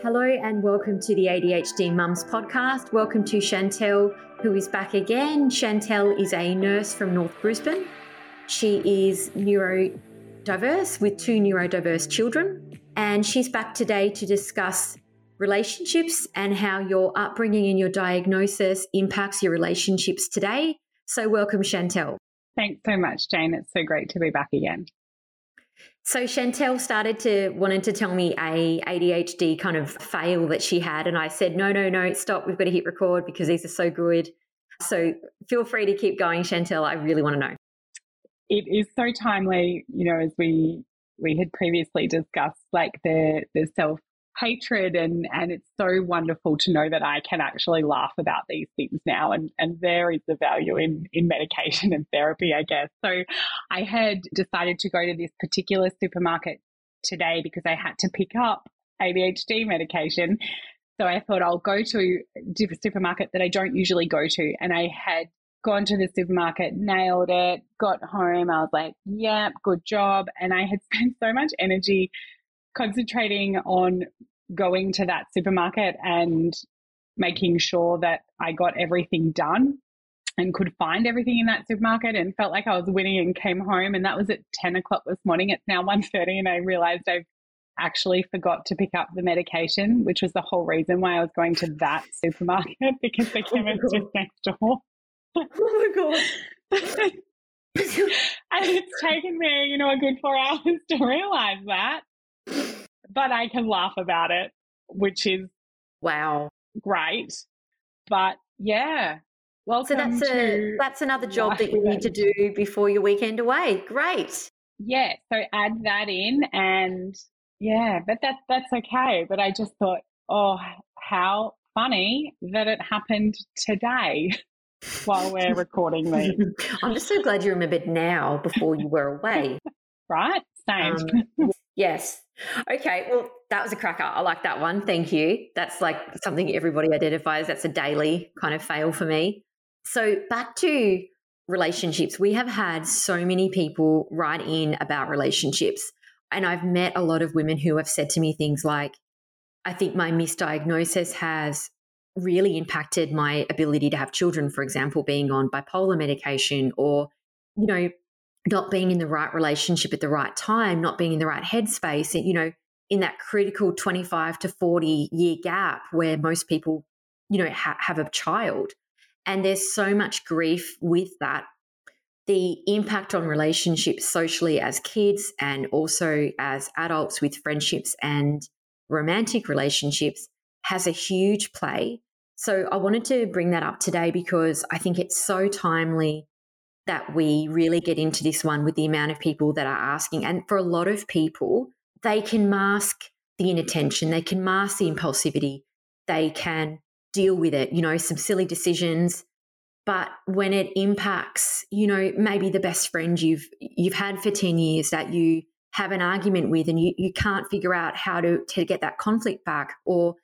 Hello and welcome to the ADHD Mums podcast. Welcome to Shantelle, who is back again. Shantelle is a nurse from North Brisbane. She is neurodiverse with two neurodiverse children, and she's back today to discuss relationships and how your upbringing and your diagnosis impacts your relationships today. So, welcome, Shantelle. Thanks so much, Jane. It's so great to be back again. So Shantelle started to wanted to tell me a ADHD kind of fail that she had, and I said, no, no, no, stop. We've got to hit record because these are so good. So feel free to keep going, Shantelle. I really want to know. It is so timely, you know, as we we had previously discussed, like the the self hatred and and it's so wonderful to know that I can actually laugh about these things now and and there is the value in in medication and therapy I guess. So I had decided to go to this particular supermarket today because I had to pick up ADHD medication. So I thought I'll go to a supermarket that I don't usually go to. And I had gone to the supermarket nailed it got home. I was like yeah good job. And I had spent so much energy concentrating on going to that supermarket and making sure that I got everything done and could find everything in that supermarket and felt like I was winning and came home and that was at 10 o'clock this morning. It's now 1.30 and I realized I've actually forgot to pick up the medication, which was the whole reason why I was going to that supermarket because the chemist oh is next door. oh my God. and it's taken me, you know, a good four hours to realize that but I can laugh about it, which is wow, great. But yeah, welcome. So that's a that's another job that you need to do before your weekend away. Great. Yeah, so add that in, and yeah, but that's that's okay. But I just thought, oh, how funny that it happened today. while we're recording these. I'm just so glad you remembered now before you were away. right? Same. Um, Yes. Okay. Well, that was a cracker. I like that one. Thank you. That's like something everybody identifies. That's a daily kind of fail for me. So, back to relationships. We have had so many people write in about relationships. And I've met a lot of women who have said to me things like, I think my misdiagnosis has really impacted my ability to have children, for example, being on bipolar medication or, you know, not being in the right relationship at the right time, not being in the right headspace, you know, in that critical 25 to 40 year gap where most people, you know, ha- have a child. And there's so much grief with that. The impact on relationships socially as kids and also as adults with friendships and romantic relationships has a huge play. So I wanted to bring that up today because I think it's so timely that we really get into this one with the amount of people that are asking. And for a lot of people, they can mask the inattention, they can mask the impulsivity, they can deal with it, you know, some silly decisions. But when it impacts, you know, maybe the best friend you've you've had for 10 years that you have an argument with and you, you can't figure out how to, to get that conflict back, or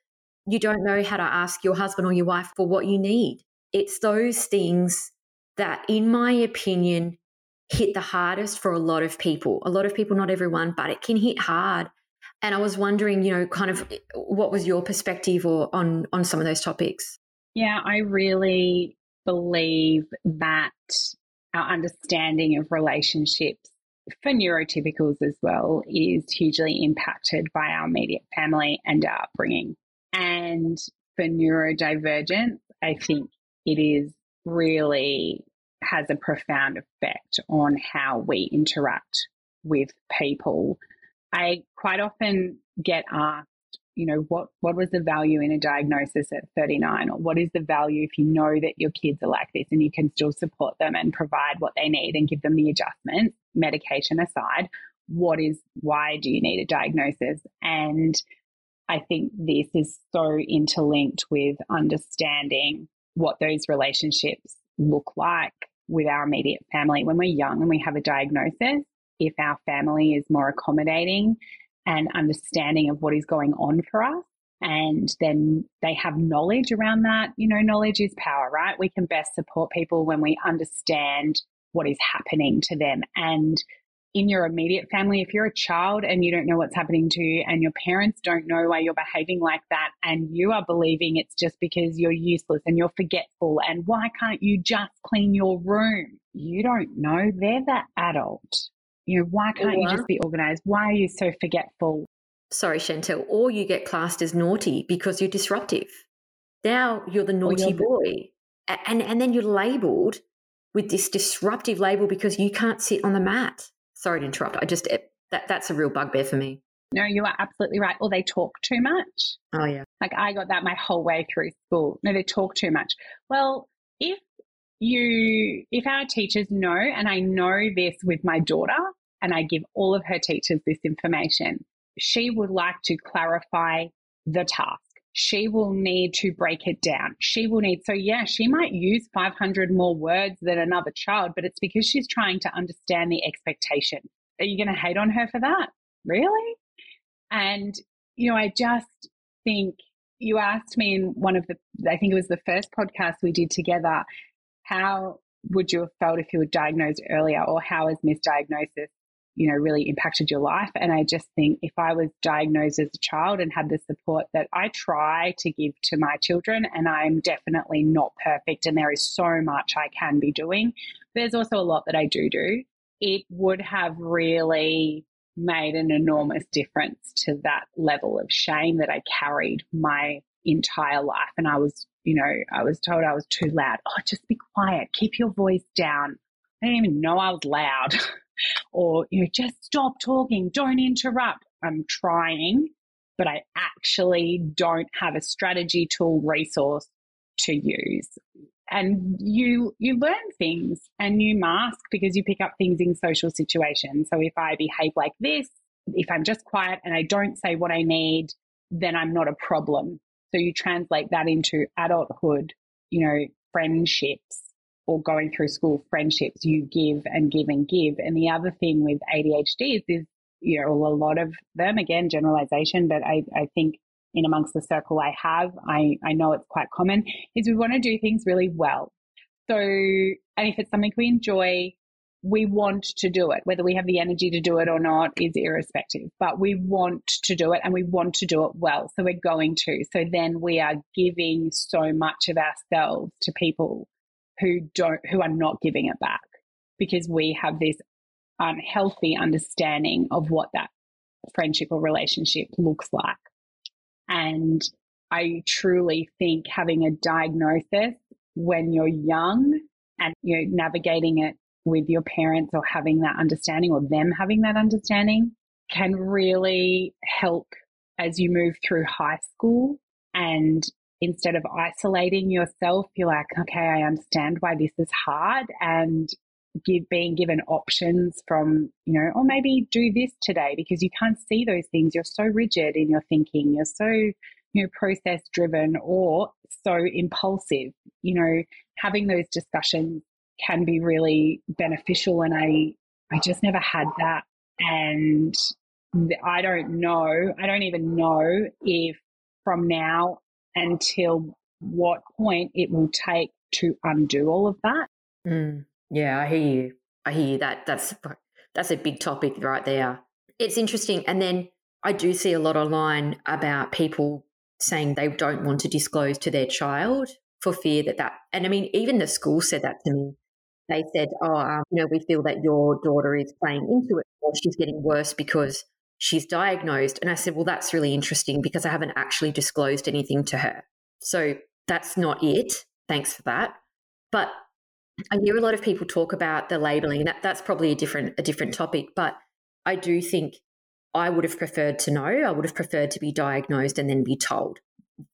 you don't know how to ask your husband or your wife for what you need. It's those things that, in my opinion, hit the hardest for a lot of people. A lot of people, not everyone, but it can hit hard. And I was wondering, you know, kind of eh, what was your perspective or on on some of those topics? Yeah, I really believe that our understanding of relationships for neurotypicals as well is hugely impacted by our immediate family and our upbringing. And for neurodivergent, I think it is really has a profound effect on how we interact with people. I quite often get asked, you know, what, what was the value in a diagnosis at 39? Or what is the value if you know that your kids are like this and you can still support them and provide what they need and give them the adjustments, medication aside? What is, why do you need a diagnosis? And I think this is so interlinked with understanding what those relationships look like with our immediate family. When we're young and we have a diagnosis, if our family is more accommodating and understanding of what is going on for us, and then they have knowledge around that, you know, knowledge is power, right? We can best support people when we understand what is happening to them. And in your immediate family, if you're a child and you don't know what's happening to you and your parents don't know why you're behaving like that and you are believing it's just because you're useless and you're forgetful and why can't you just clean your room? You don't know. They're the adult. You know, why can't you just be organized? Why are you so forgetful? Sorry, Shantelle, or you get classed as naughty because you're disruptive. Now you're the naughty you're boy. And, and then you're labeled with this disruptive label because you can't sit on the mat sorry to interrupt. I just, it, that, that's a real bugbear for me. No, you are absolutely right. Or they talk too much. Oh, yeah. Like I got that my whole way through school. No, they talk too much. Well, if you, if our teachers know, and I know this with my daughter, and I give all of her teachers this information, she would like to clarify the task. She will need to break it down. She will need, so yeah, she might use 500 more words than another child, but it's because she's trying to understand the expectation. Are you going to hate on her for that? Really? And, you know, I just think you asked me in one of the, I think it was the first podcast we did together, how would you have felt if you were diagnosed earlier or how has misdiagnosis you know, really impacted your life. And I just think if I was diagnosed as a child and had the support that I try to give to my children, and I'm definitely not perfect, and there is so much I can be doing, there's also a lot that I do do. It would have really made an enormous difference to that level of shame that I carried my entire life. And I was, you know, I was told I was too loud. Oh, just be quiet, keep your voice down. I didn't even know I was loud. or, you know, just stop talking, don't interrupt. I'm trying, but I actually don't have a strategy tool resource to use. And you you learn things and you mask because you pick up things in social situations. So if I behave like this, if I'm just quiet and I don't say what I need, then I'm not a problem. So you translate that into adulthood, you know, friendships, or going through school friendships, you give and give and give. And the other thing with ADHD is, is you know, a lot of them, again, generalization, but I, I think in amongst the circle I have, I, I know it's quite common, is we want to do things really well. So, and if it's something we enjoy, we want to do it. Whether we have the energy to do it or not is irrespective, but we want to do it and we want to do it well. So we're going to. So then we are giving so much of ourselves to people who don't who are not giving it back because we have this unhealthy understanding of what that friendship or relationship looks like. And i truly think having a diagnosis when you're young and you know navigating it with your parents or having that understanding or them having that understanding can really help as you move through high school and instead of isolating yourself, you're like, okay, I understand why this is hard and give being given options from, you know, or maybe do this today because you can't see those things. You're so rigid in your thinking. You're so, you know, process driven or so impulsive. You know, having those discussions can be really beneficial. And I, I just never had that. And I don't know, I don't even know if from now until what point it will take to undo all of that. Mm, yeah, I hear you. I hear you. That that's that's a big topic right there. It's interesting, and then I do see a lot online about people saying they don't want to disclose to their child for fear that that. And I mean, even the school said that to me. They said, "Oh, um, you know, we feel that your daughter is playing into it, or she's getting worse because she's diagnosed. And I said, Well, that's really interesting because I haven't actually disclosed anything to her. So that's not it. Thanks for that. But I hear a lot of people talk about the labeling. That that's probably a different a different topic. But I do think I would have preferred to know. I would have preferred to be diagnosed and then be told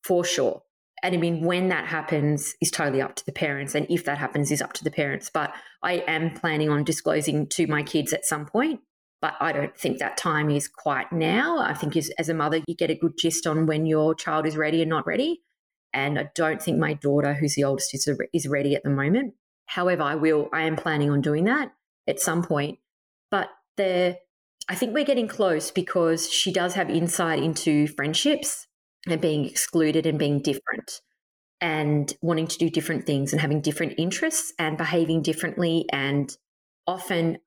for sure. And I mean, when that happens is totally up to the parents. And if that happens is up to the parents. But I am planning on disclosing to my kids at some point but I don't think that time is quite now. I think as, a mother, you get a good gist on when your child is ready and not ready. And I don't think my daughter, who's the oldest, is, is ready at the moment. However, I will, I am planning on doing that at some point. But the, I think we're getting close because she does have insight into friendships and being excluded and being different and wanting to do different things and having different interests and behaving differently. And often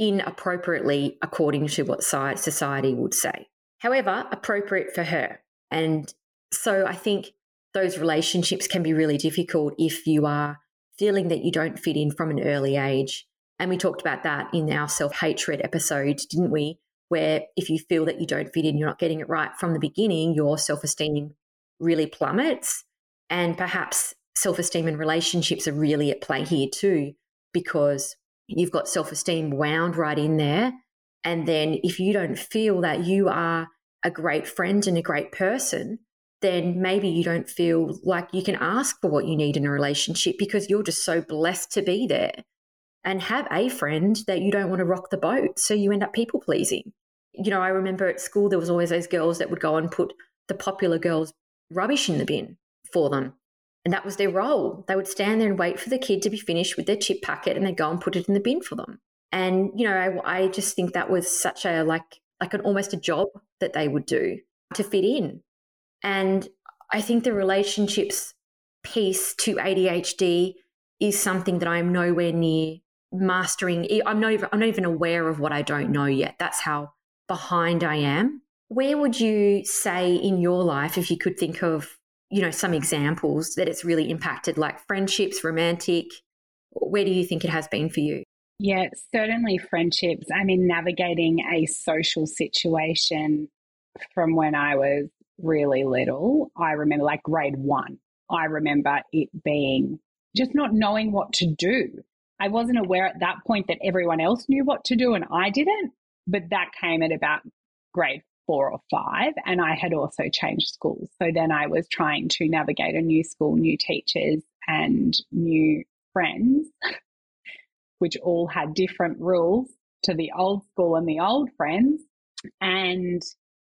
inappropriately according to what society would say. However, appropriate for her. And so I think those relationships can be really difficult if you are feeling that you don't fit in from an early age. And we talked about that in our self hatred episode, didn't we? Where if you feel that you don't fit in, you're not getting it right from the beginning, your self esteem really plummets. And perhaps self esteem and relationships are really at play here too, because you've got self esteem wound right in there. And then if you don't feel that you are a great friend and a great person, then maybe you don't feel like you can ask for what you need in a relationship because you're just so blessed to be there and have a friend that you don't want to rock the boat. So you end up people pleasing. You know, I remember at school, there was always those girls that would go and put the popular girls' rubbish in the bin for them. And that was their role. They would stand there and wait for the kid to be finished with their chip packet and they'd go and put it in the bin for them. And, you know, I, I just think that was such a, like, like an almost a job that they would do to fit in. And I think the relationships piece to ADHD is something that I'm nowhere near mastering. I'm not even, I'm not even aware of what I don't know yet. That's how behind I am. Where would you say in your life, if you could think of you know, some examples that it's really impacted, like friendships, romantic? Where do you think it has been for you? Yeah, certainly friendships. I mean, navigating a social situation from when I was really little, I remember like grade one, I remember it being just not knowing what to do. I wasn't aware at that point that everyone else knew what to do and I didn't, but that came at about grade four or five, and I had also changed schools. So then I was trying to navigate a new school, new teachers, and new friends, which all had different rules to the old school and the old friends. And,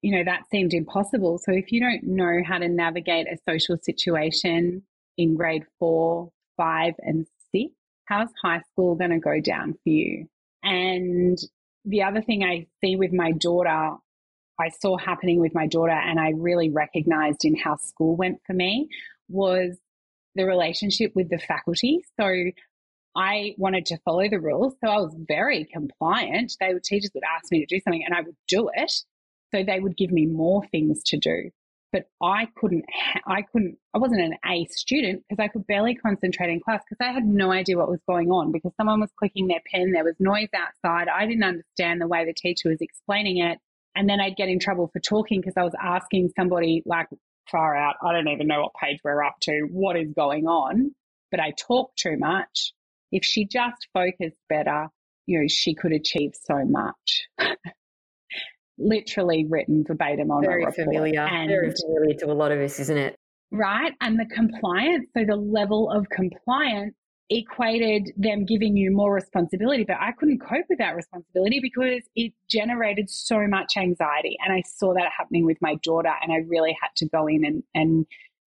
you know, that seemed impossible. So if you don't know how to navigate a social situation in grade four, five, and six, how's high school going to go down for you? And the other thing I see with my daughter I saw happening with my daughter and I really recognized in how school went for me was the relationship with the faculty. So I wanted to follow the rules. So I was very compliant. They would, teachers would ask me to do something and I would do it. So they would give me more things to do. But I couldn't, I couldn't, I wasn't an A student because I could barely concentrate in class because I had no idea what was going on because someone was clicking their pen. There was noise outside. I didn't understand the way the teacher was explaining it. And then I'd get in trouble for talking because I was asking somebody like far out, I don't even know what page we're up to, what is going on, but I talk too much. If she just focused better, you know, she could achieve so much. Literally written verbatim on very a report. familiar, and, very familiar to a lot of us, isn't it? Right, and the compliance. So the level of compliance equated them giving you more responsibility, but I couldn't cope with that responsibility because it generated so much anxiety. And I saw that happening with my daughter, and I really had to go in and, and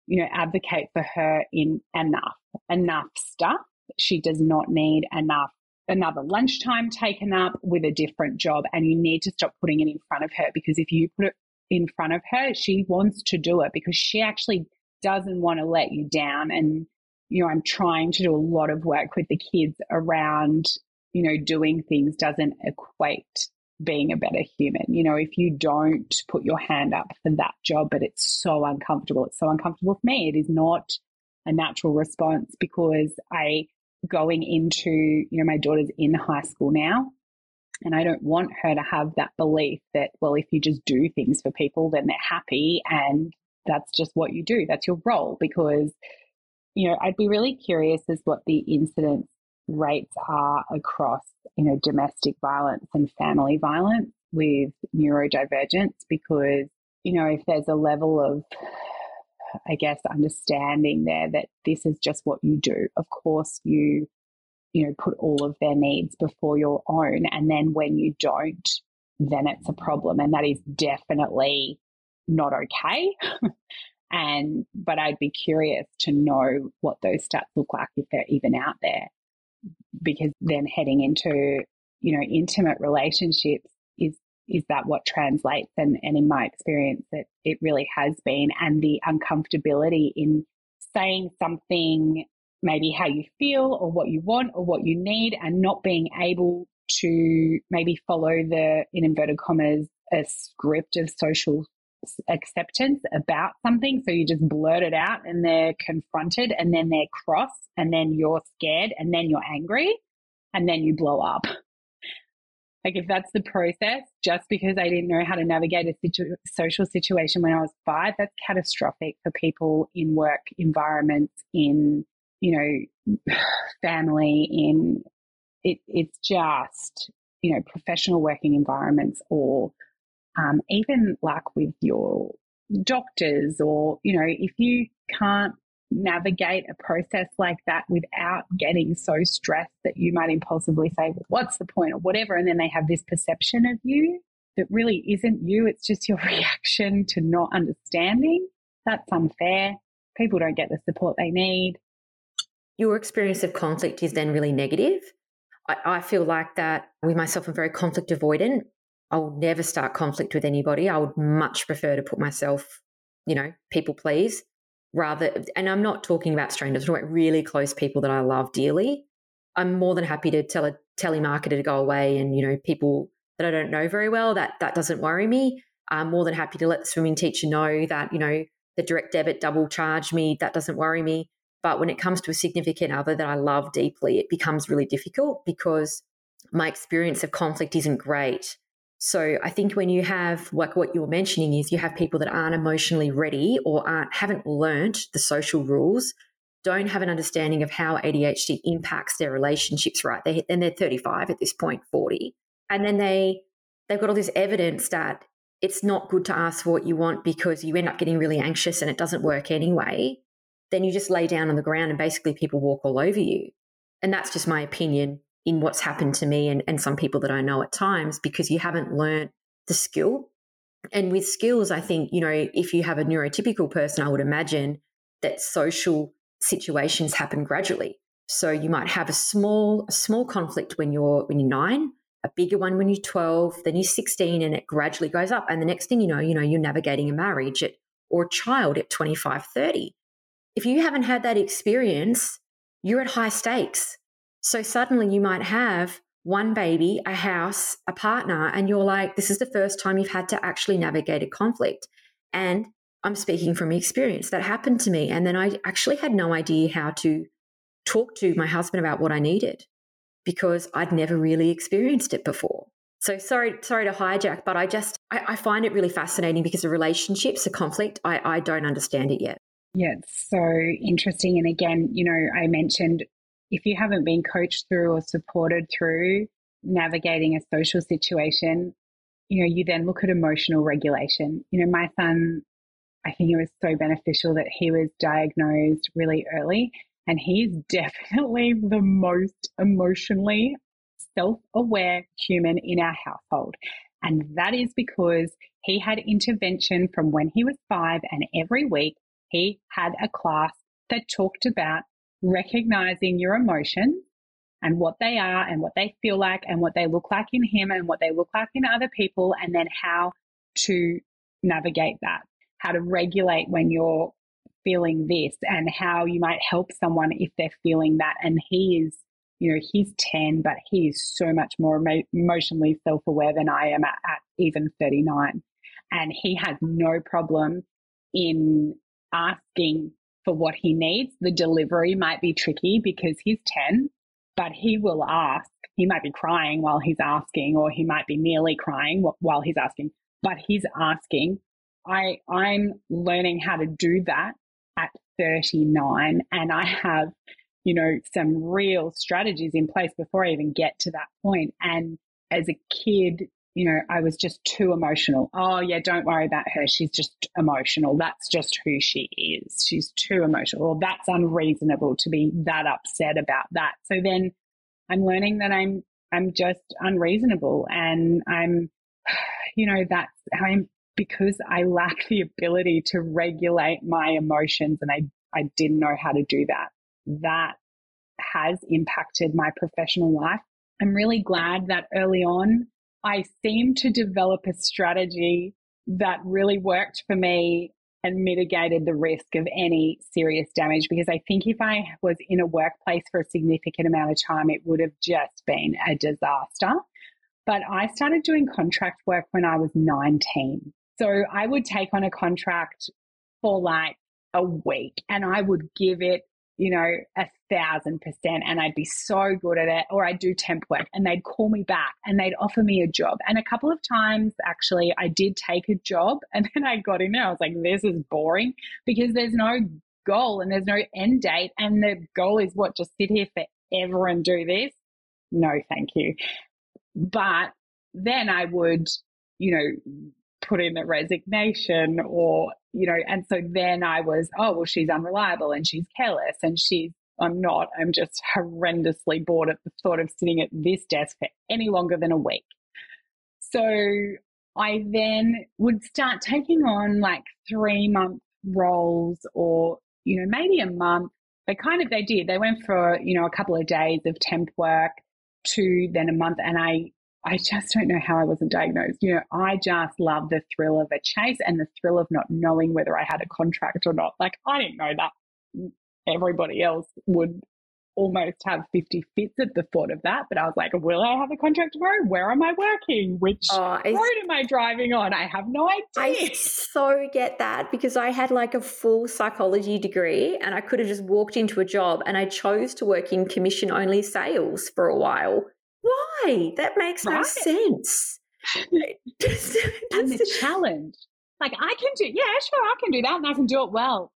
you know, advocate for her in enough, enough stuff. She does not need enough another lunchtime taken up with a different job and you need to stop putting it in front of her because if you put it in front of her she wants to do it because she actually doesn't want to let you down and you know, I'm trying to do a lot of work with the kids around, you know, doing things doesn't equate being a better human. You know, if you don't put your hand up for that job, but it's so uncomfortable, it's so uncomfortable for me. It is not a natural response because I, going into, you know, my daughter's in high school now. And I don't want her to have that belief that, well, if you just do things for people, then they're happy and that's just what you do. That's your role because you know, I'd be really curious as what the incidence rates are across, you know, domestic violence and family violence with neurodivergence because, you know, if there's a level of, I guess, understanding there that this is just what you do, of course, you, you know, put all of their needs before your own. And then when you don't, then it's a problem. And that is definitely not okay. And, but I'd be curious to know what those stats look like if they're even out there. Because then heading into, you know, intimate relationships is, is that what translates? And, and in my experience, it, it really has been. And the uncomfortability in saying something, maybe how you feel or what you want or what you need, and not being able to maybe follow the, in inverted commas, a script of social acceptance about something. So you just blurt it out and they're confronted and then they're cross and then you're scared and then you're angry and then you blow up. Like if that's the process, just because I didn't know how to navigate a situ- social situation when I was five, that's catastrophic for people in work environments, in you know, family, in it. It's just you know, professional working environments, or um, even like with your doctors, or you know, if you can't navigate a process like that without getting so stressed that you might impulsively say, well, what's the point or whatever. And then they have this perception of you that really isn't you. It's just your reaction to not understanding. That's unfair. People don't get the support they need. Your experience of conflict is then really negative. I, I feel like that with myself, I'm very conflict avoidant. I will never start conflict with anybody. I would much prefer to put myself, you know, people please rather, and I'm not talking about strangers, I'm talking about really close people that I love dearly. I'm more than happy to tell a telemarketer to go away and, you know, people that I don't know very well, that that doesn't worry me. I'm more than happy to let the swimming teacher know that, you know, the direct debit double charged me, that doesn't worry me. But when it comes to a significant other that I love deeply, it becomes really difficult because my experience of conflict isn't great. So I think when you have like what you're mentioning is you have people that aren't emotionally ready or aren't haven't learnt the social rules, don't have an understanding of how ADHD impacts their relationships. Right, they and they're 35 at this point, 40, and then they they've got all this evidence that it's not good to ask for what you want because you end up getting really anxious and it doesn't work anyway. Then you just lay down on the ground and basically people walk all over you. And that's just my opinion in what's happened to me and, and some people that I know at times because you haven't learned the skill. And with skills, I think, you know, if you have a neurotypical person, I would imagine that social situations happen gradually. So you might have a small, a small conflict when you're when you're nine, a bigger one when you're 12, then you're 16, and it gradually goes up. And the next thing you know, you know, you're navigating a marriage at, or a child at 25, 30. If you haven't had that experience, you're at high stakes so suddenly you might have one baby, a house, a partner, and you're like, this is the first time you've had to actually navigate a conflict. And I'm speaking from experience. That happened to me. And then I actually had no idea how to talk to my husband about what I needed because I'd never really experienced it before. So sorry, sorry to hijack, but I just I, I find it really fascinating because the relationships, the conflict, I, I don't understand it yet. Yeah, it's so interesting. And again, you know, I mentioned if you haven't been coached through or supported through navigating a social situation, you know, you then look at emotional regulation. You know, my son, I think it was so beneficial that he was diagnosed really early. And he's definitely the most emotionally self aware human in our household. And that is because he had intervention from when he was five, and every week he had a class that talked about recognizing your emotions and what they are and what they feel like and what they look like in him and what they look like in other people, and then how to navigate that, how to regulate when you're feeling this, and how you might help someone if they're feeling that. And he is, you know, he's 10, but he is so much more emotionally self aware than I am at, at even 39. And he has no problem in asking for what he needs. The delivery might be tricky because he's 10, but he will ask. He might be crying while he's asking, or he might be nearly crying while he's asking, but he's asking. I, I'm learning how to do that at 39 and I have, you know, some real strategies in place before I even get to that point. And as a kid, you know, I was just too emotional. Oh, yeah, don't worry about her. She's just emotional. That's just who she is. She's too emotional. Or that's unreasonable to be that upset about that. So then I'm learning that I'm, I'm just unreasonable and I'm, you know, that's I'm because I lack the ability to regulate my emotions and I, I didn't know how to do that. That has impacted my professional life. I'm really glad that early on I seemed to develop a strategy that really worked for me and mitigated the risk of any serious damage because I think if I was in a workplace for a significant amount of time, it would have just been a disaster. But I started doing contract work when I was 19. So I would take on a contract for like a week and I would give it you know, a thousand percent and I'd be so good at it. Or I'd do temp work and they'd call me back and they'd offer me a job. And a couple of times, actually, I did take a job and then I got in there. I was like, this is boring because there's no goal and there's no end date. And the goal is what? Just sit here forever and do this? No, thank you. But then I would, you know, put in a resignation or you know, and so then I was, oh, well, she's unreliable and she's careless and she's, I'm not, I'm just horrendously bored at the thought of sitting at this desk for any longer than a week. So I then would start taking on like three month roles or, you know, maybe a month. They kind of, they did. They went for, you know, a couple of days of temp work to then a month. And I I just don't know how I wasn't diagnosed. You know, I just love the thrill of a chase and the thrill of not knowing whether I had a contract or not. Like, I didn't know that. Everybody else would almost have 50 fits at the thought of that. But I was like, will I have a contract tomorrow? Where am I working? Which oh, road am I driving on? I have no idea. I so get that because I had like a full psychology degree and I could have just walked into a job and I chose to work in commission only sales for a while why? That makes right. no sense. and the challenge. Like I can do, yeah, sure, I can do that and I can do it well.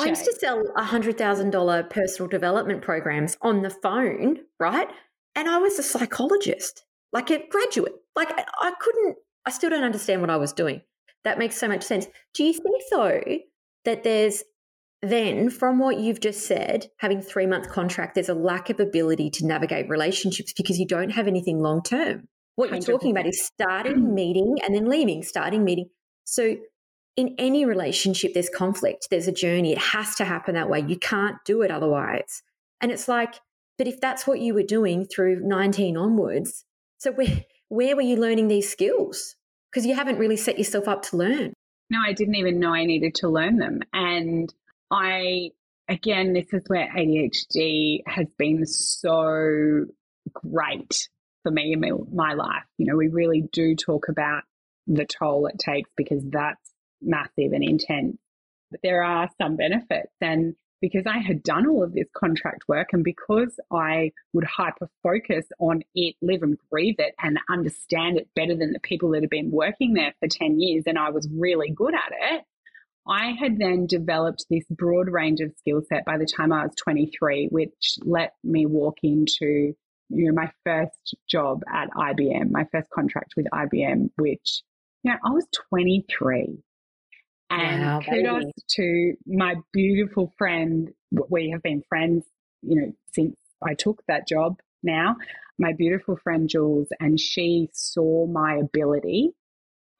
I used to sell a $100,000 personal development programs on the phone, right? And I was a psychologist, like a graduate. Like I couldn't, I still don't understand what I was doing. That makes so much sense. Do you think, though, that there's then from what you've just said, having three month contract, there's a lack of ability to navigate relationships because you don't have anything long term. What you are talking about is starting, meeting, and then leaving, starting, meeting. So in any relationship, there's conflict, there's a journey. It has to happen that way. You can't do it otherwise. And it's like, but if that's what you were doing through 19 onwards, so where, where were you learning these skills? Because you haven't really set yourself up to learn. No, I didn't even know I needed to learn them. And I, again, this is where ADHD has been so great for me in my, life. You know, we really do talk about the toll it takes because that's massive and intense. But there are some benefits. And because I had done all of this contract work and because I would hyper focus on it, live and breathe it, and understand it better than the people that had been working there for 10 years, and I was really good at it, I had then developed this broad range of skill set by the time I was 23, which let me walk into you know my first job at IBM, my first contract with IBM, which you know I was 23. And wow, kudos baby. to my beautiful friend. We have been friends, you know, since I took that job now. My beautiful friend Jules, and she saw my ability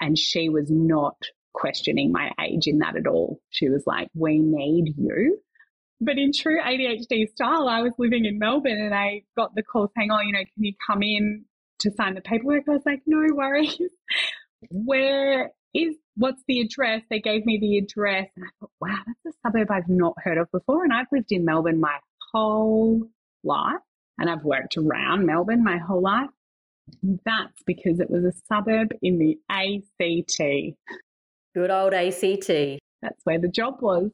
and she was not questioning my age in that at all. She was like, We need you. But in true ADHD style, I was living in Melbourne and I got the call saying, Oh, you know, can you come in to sign the paperwork? I was like, No worries. Mm-hmm. Where is what's the address? They gave me the address and I thought, wow, that's a suburb I've not heard of before. And I've lived in Melbourne my whole life and I've worked around Melbourne my whole life. That's because it was a suburb in the ACT. Good old ACT. That's where the job was.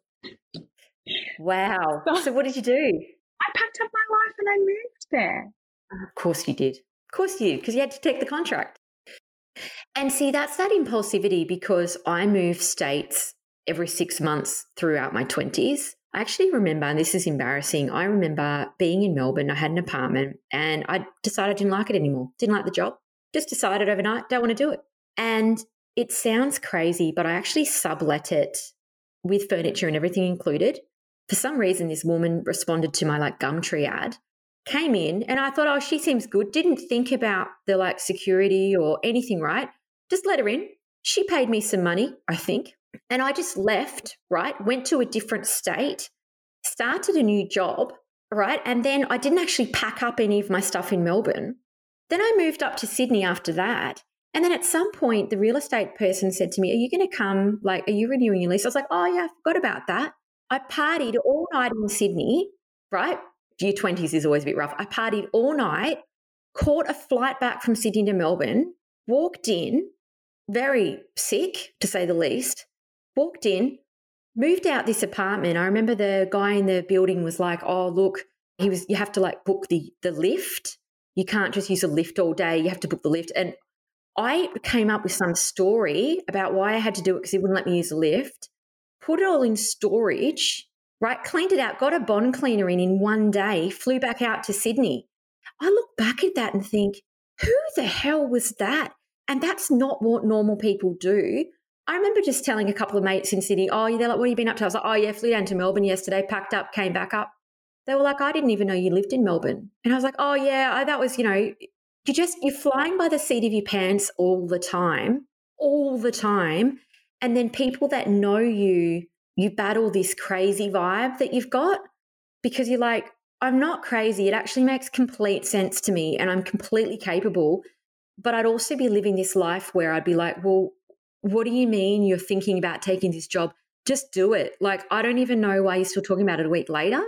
Wow. So, so what did you do? I packed up my life and I moved there. Oh, of course you did. Of course you did, because you had to take the contract. And see, that's that impulsivity because I moved states every six months throughout my 20s. I actually remember, and this is embarrassing, I remember being in Melbourne. I had an apartment and I decided I didn't like it anymore. Didn't like the job. Just decided overnight, don't want to do it. And it sounds crazy, but I actually sublet it with furniture and everything included. For some reason, this woman responded to my like Gumtree ad, came in, and I thought, oh, she seems good. Didn't think about the like security or anything, right? Just let her in. She paid me some money, I think. And I just left, right? Went to a different state, started a new job, right? And then I didn't actually pack up any of my stuff in Melbourne. Then I moved up to Sydney after that. And then at some point, the real estate person said to me, Are you going to come? Like, are you renewing your lease? I was like, Oh, yeah, I forgot about that. I partied all night in Sydney, right? Year 20s is always a bit rough. I partied all night, caught a flight back from Sydney to Melbourne, walked in, very sick to say the least, walked in, moved out this apartment. I remember the guy in the building was like, "Oh, look, he was you have to like book the the lift. You can't just use a lift all day. You have to book the lift." And I came up with some story about why I had to do it because he wouldn't let me use a lift. Put it all in storage, right? Cleaned it out, got a bond cleaner in in one day, flew back out to Sydney. I look back at that and think, who the hell was that? And that's not what normal people do. I remember just telling a couple of mates in Sydney, oh, they're like, what have you been up to? I was like, oh, yeah, flew down to Melbourne yesterday, packed up, came back up. They were like, I didn't even know you lived in Melbourne. And I was like, oh, yeah, oh, that was, you know, you just, you're flying by the seat of your pants all the time, all the time. And then people that know you, you battle this crazy vibe that you've got because you're like, I'm not crazy. It actually makes complete sense to me and I'm completely capable. But I'd also be living this life where I'd be like, well, what do you mean you're thinking about taking this job? Just do it. Like, I don't even know why you're still talking about it a week later.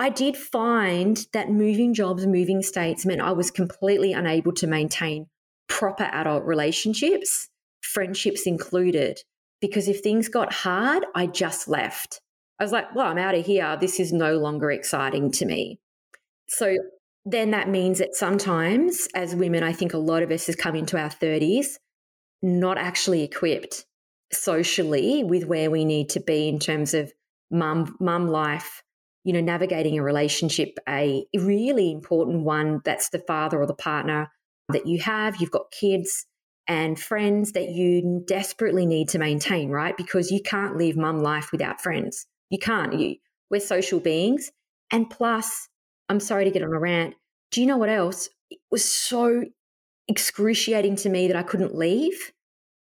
I did find that moving jobs, moving states meant I was completely unable to maintain proper adult relationships, friendships included. Because if things got hard, I just left. I was like, well, I'm out of here. This is no longer exciting to me. So then that means that sometimes, as women, I think a lot of us has come into our 30s not actually equipped socially with where we need to be in terms of mum mum life you know navigating a relationship a really important one that's the father or the partner that you have. You've got kids and friends that you desperately need to maintain right? Because you can't live mum life without friends. You can't. You we're social beings. And plus i'm sorry to get on a rant. Do you know what else? It was so excruciating to me that I couldn't leave.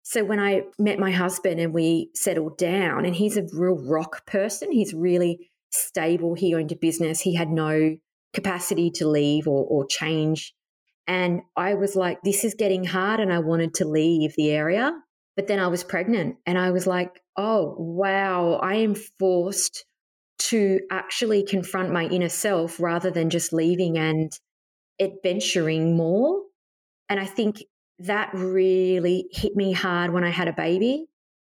So when I met my husband and we settled down, and he's a real rock person, he's really stable. He owned a business. He had no capacity to leave or, or change. And I was like, this is getting hard. And I wanted to leave the area. But then I was pregnant and I was like, oh, wow, I am forced to actually confront my inner self rather than just leaving and adventuring more. And I think that really hit me hard when I had a baby,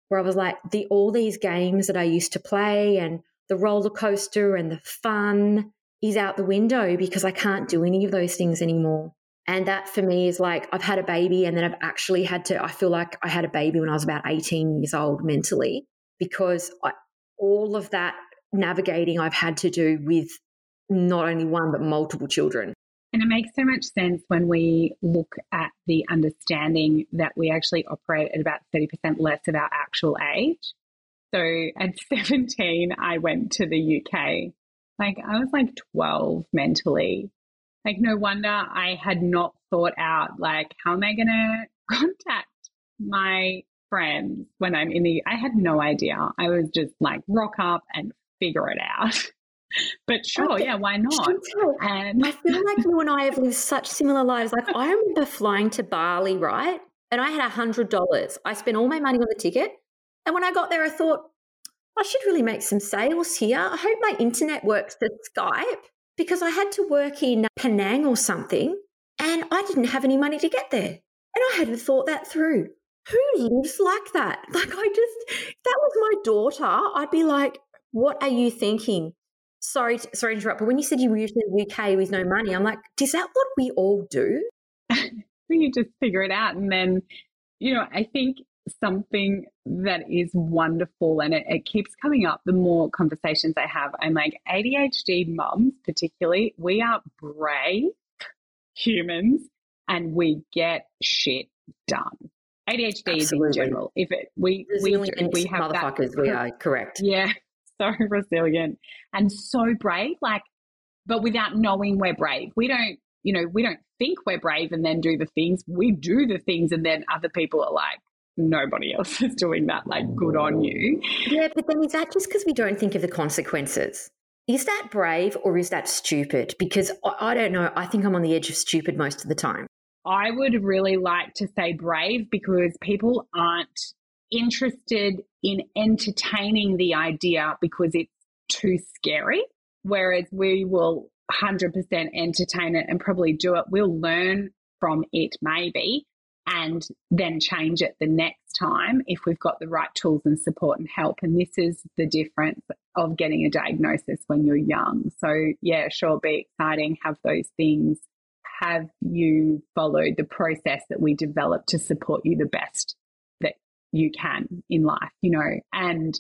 where I was like, the all these games that I used to play and the roller coaster and the fun is out the window because I can't do any of those things anymore. And that for me is like I've had a baby and then I've actually had to I feel like I had a baby when I was about 18 years old mentally because I, all of that navigating I've had to do with not only one but multiple children. And it makes so much sense when we look at the understanding that we actually operate at about 30% less of our actual age. So at 17, I went to the UK. Like I was like 12 mentally. Like no wonder I had not thought out like how am I going to contact my friends when I'm in the I had no idea. I was just like rock up and figure it out. but sure, okay. yeah, why not? And I feel like you and I have lived such similar lives. Like I remember flying to Bali, right? And I had a hundred dollars. I spent all my money on the ticket. And when I got there, I thought, I should really make some sales here. I hope my internet works for Skype because I had to work in Penang or something and I didn't have any money to get there. And I hadn't thought that through. Who lives like that? Like, I just, that was my daughter, I'd be like, what are you thinking? sorry, sorry to interrupt, but when you said you moved to the UK with no money, I'm like, is that what we all do? you just figure it out. And then, you know, I think something that is wonderful and it, it keeps coming up the more conversations I have. I'm like, ADHD mums, particularly, we are brave humans and we get shit done. ADHD is in general. If it we Resilient we we have motherfuckers, that, we are correct. Yeah, so resilient and so brave, like, but without knowing we're brave. We don't, you know, we don't think we're brave and then do the things. We do the things and then other people are like, nobody else is doing that. Like, good on you. Yeah, but then is that just because we don't think of the consequences? Is that brave or is that stupid? Because I don't know. I think I'm on the edge of stupid most of the time. I would really like to say brave because people aren't interested in entertaining the idea because it's too scary. Whereas we will 100% entertain it and probably do it. We'll learn from it, maybe, and then change it the next time if we've got the right tools and support and help. And this is the difference of getting a diagnosis when you're young. So, yeah, sure, be exciting, have those things. Have you followed the process that we developed to support you the best that you can in life, you know? And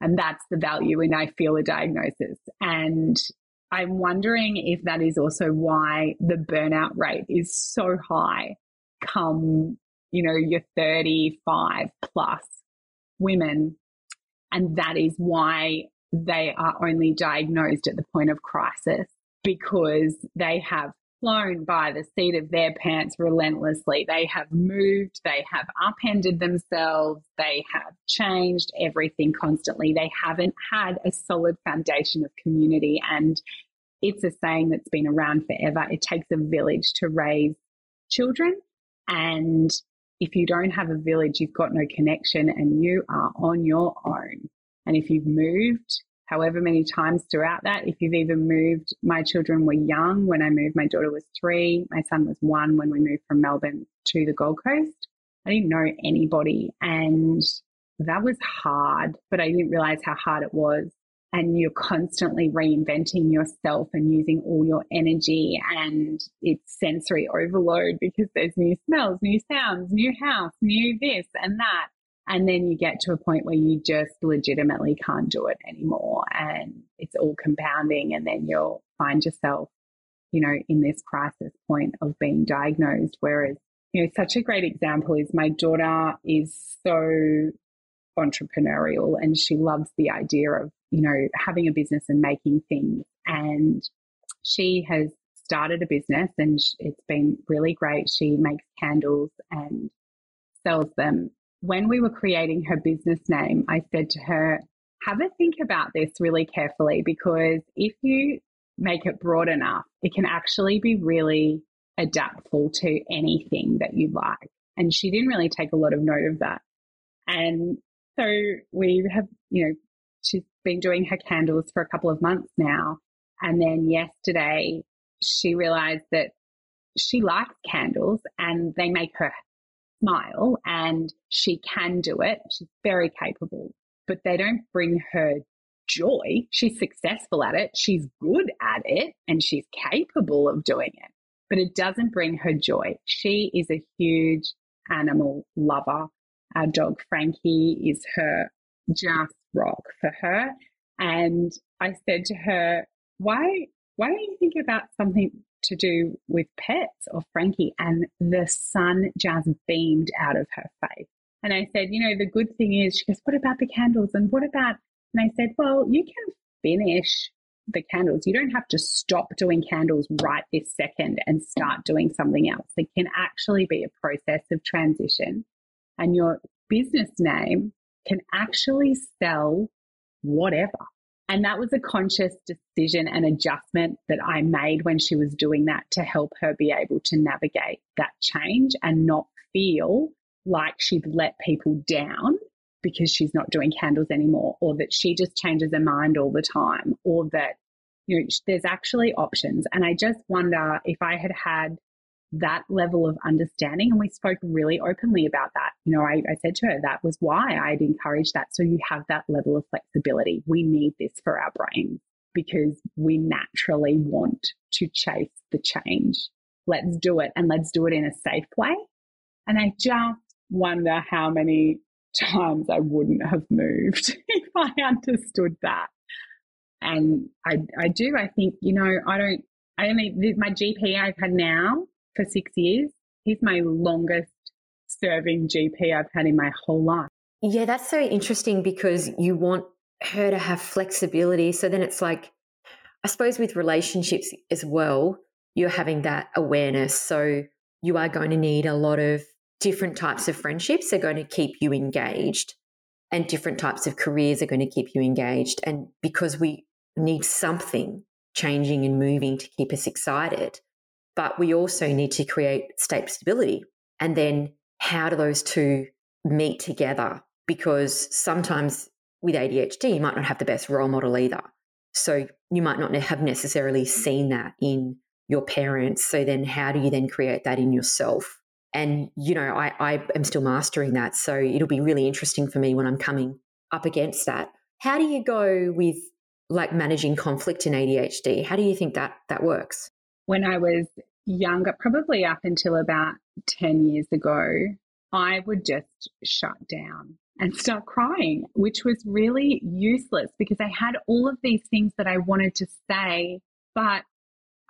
and that's the value in I feel a diagnosis. And I'm wondering if that is also why the burnout rate is so high come, you know, you're 35 plus women. And that is why they are only diagnosed at the point of crisis because they have flown by the seat of their pants relentlessly. They have moved, they have upended themselves, they have changed everything constantly. They haven't had a solid foundation of community. And it's a saying that's been around forever. It takes a village to raise children. And if you don't have a village, you've got no connection and you are on your own. And if you've moved however many times throughout that. If you've even moved, my children were young when I moved. My daughter was three. My son was one when we moved from Melbourne to the Gold Coast. I didn't know anybody and that was hard, but I didn't realize how hard it was. And you're constantly reinventing yourself and using all your energy and it's sensory overload because there's new smells, new sounds, new house, new this and that. And then you get to a point where you just legitimately can't do it anymore and it's all compounding. And then you'll find yourself, you know, in this crisis point of being diagnosed. Whereas, you know, such a great example is my daughter is so entrepreneurial and she loves the idea of, you know, having a business and making things. And she has started a business and it's been really great. She makes candles and sells them when we were creating her business name, I said to her, have a think about this really carefully because if you make it broad enough, it can actually be really adaptable to anything that you like. And she didn't really take a lot of note of that. And so we have, you know, she's been doing her candles for a couple of months now. And then yesterday she realized that she likes candles and they make her smile and she can do it. She's very capable, but they don't bring her joy. She's successful at it. She's good at it and she's capable of doing it, but it doesn't bring her joy. She is a huge animal lover. Our dog Frankie is her just rock for her. And I said to her, why, why don't you think about something to do with pets or Frankie, and the sun just beamed out of her face. And I said, you know, the good thing is, she goes, what about the candles? And what about, and I said, well, you can finish the candles. You don't have to stop doing candles right this second and start doing something else. It can actually be a process of transition. And your business name can actually sell whatever. And that was a conscious decision and adjustment that I made when she was doing that to help her be able to navigate that change and not feel like she'd let people down because she's not doing candles anymore or that she just changes her mind all the time or that you know there's actually options and i just wonder if i had had that level of understanding. And we spoke really openly about that. You know, I, I said to her that was why I'd encourage that. So you have that level of flexibility. We need this for our brains because we naturally want to chase the change. Let's do it and let's do it in a safe way. And I just wonder how many times I wouldn't have moved if I understood that. And I, I do, I think, you know, I don't, I only, my GP I've had now for six years. He's my longest serving GP I've had in my whole life. Yeah, that's so interesting because you want her to have flexibility. So then it's like, I suppose with relationships as well, you're having that awareness. So you are going to need a lot of different types of friendships are going to keep you engaged, and different types of careers are going to keep you engaged. And because we need something changing and moving to keep us excited, but we also need to create state stability. And then how do those two meet together? Because sometimes with ADHD, you might not have the best role model either. So you might not have necessarily seen that in your parents. So then how do you then create that in yourself? And, you know, I, I am still mastering that. So it'll be really interesting for me when I'm coming up against that. How do you go with like managing conflict in ADHD? How do you think that that works? When I was younger, probably up until about 10 years ago, I would just shut down and start crying, which was really useless because I had all of these things that I wanted to say, but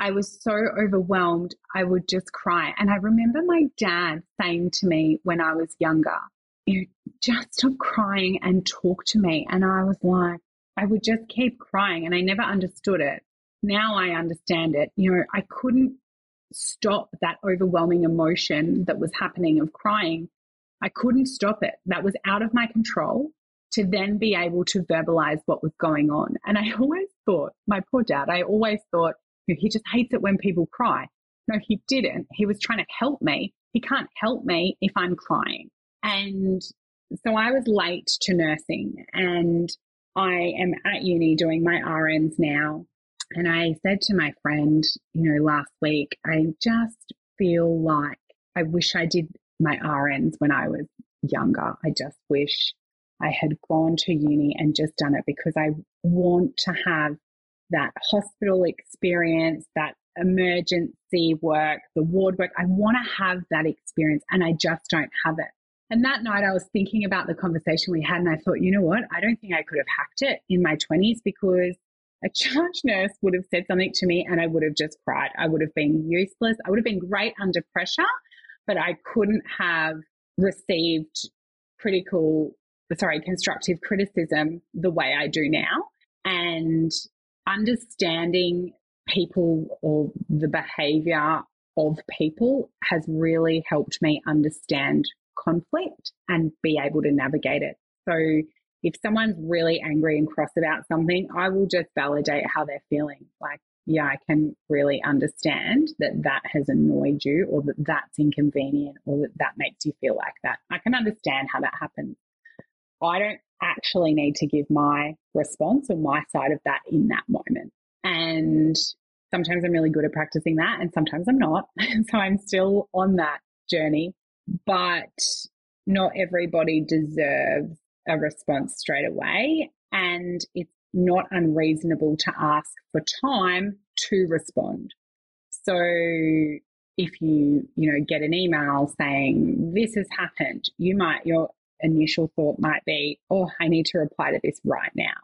I was so overwhelmed, I would just cry. And I remember my dad saying to me when I was younger, you just stop crying and talk to me. And I was like, I would just keep crying and I never understood it. Now I understand it. You know, I couldn't stop that overwhelming emotion that was happening of crying. I couldn't stop it. That was out of my control to then be able to verbalize what was going on. And I always thought, my poor dad, I always thought, he just hates it when people cry. No, he didn't. He was trying to help me. He can't help me if I'm crying. And so I was late to nursing and I am at uni doing my RNs now. And I said to my friend, you know, last week, I just feel like I wish I did my RNs when I was younger. I just wish I had gone to uni and just done it because I want to have that hospital experience, that emergency work, the ward work. I want to have that experience and I just don't have it. And that night I was thinking about the conversation we had and I thought, you know what? I don't think I could have hacked it in my 20s because a charge nurse would have said something to me and I would have just cried. I would have been useless. I would have been great under pressure, but I couldn't have received critical, sorry, constructive criticism the way I do now. And understanding people or the behavior of people has really helped me understand conflict and be able to navigate it. So if someone's really angry and cross about something, I will just validate how they're feeling. Like, yeah, I can really understand that that has annoyed you or that that's inconvenient or that that makes you feel like that. I can understand how that happens. I don't actually need to give my response or my side of that in that moment. And sometimes I'm really good at practicing that and sometimes I'm not. so I'm still on that journey but not everybody deserves a response straight away. And it's not unreasonable to ask for time to respond. So if you, you know, get an email saying this has happened, you might, your initial thought might be, oh, I need to reply to this right now.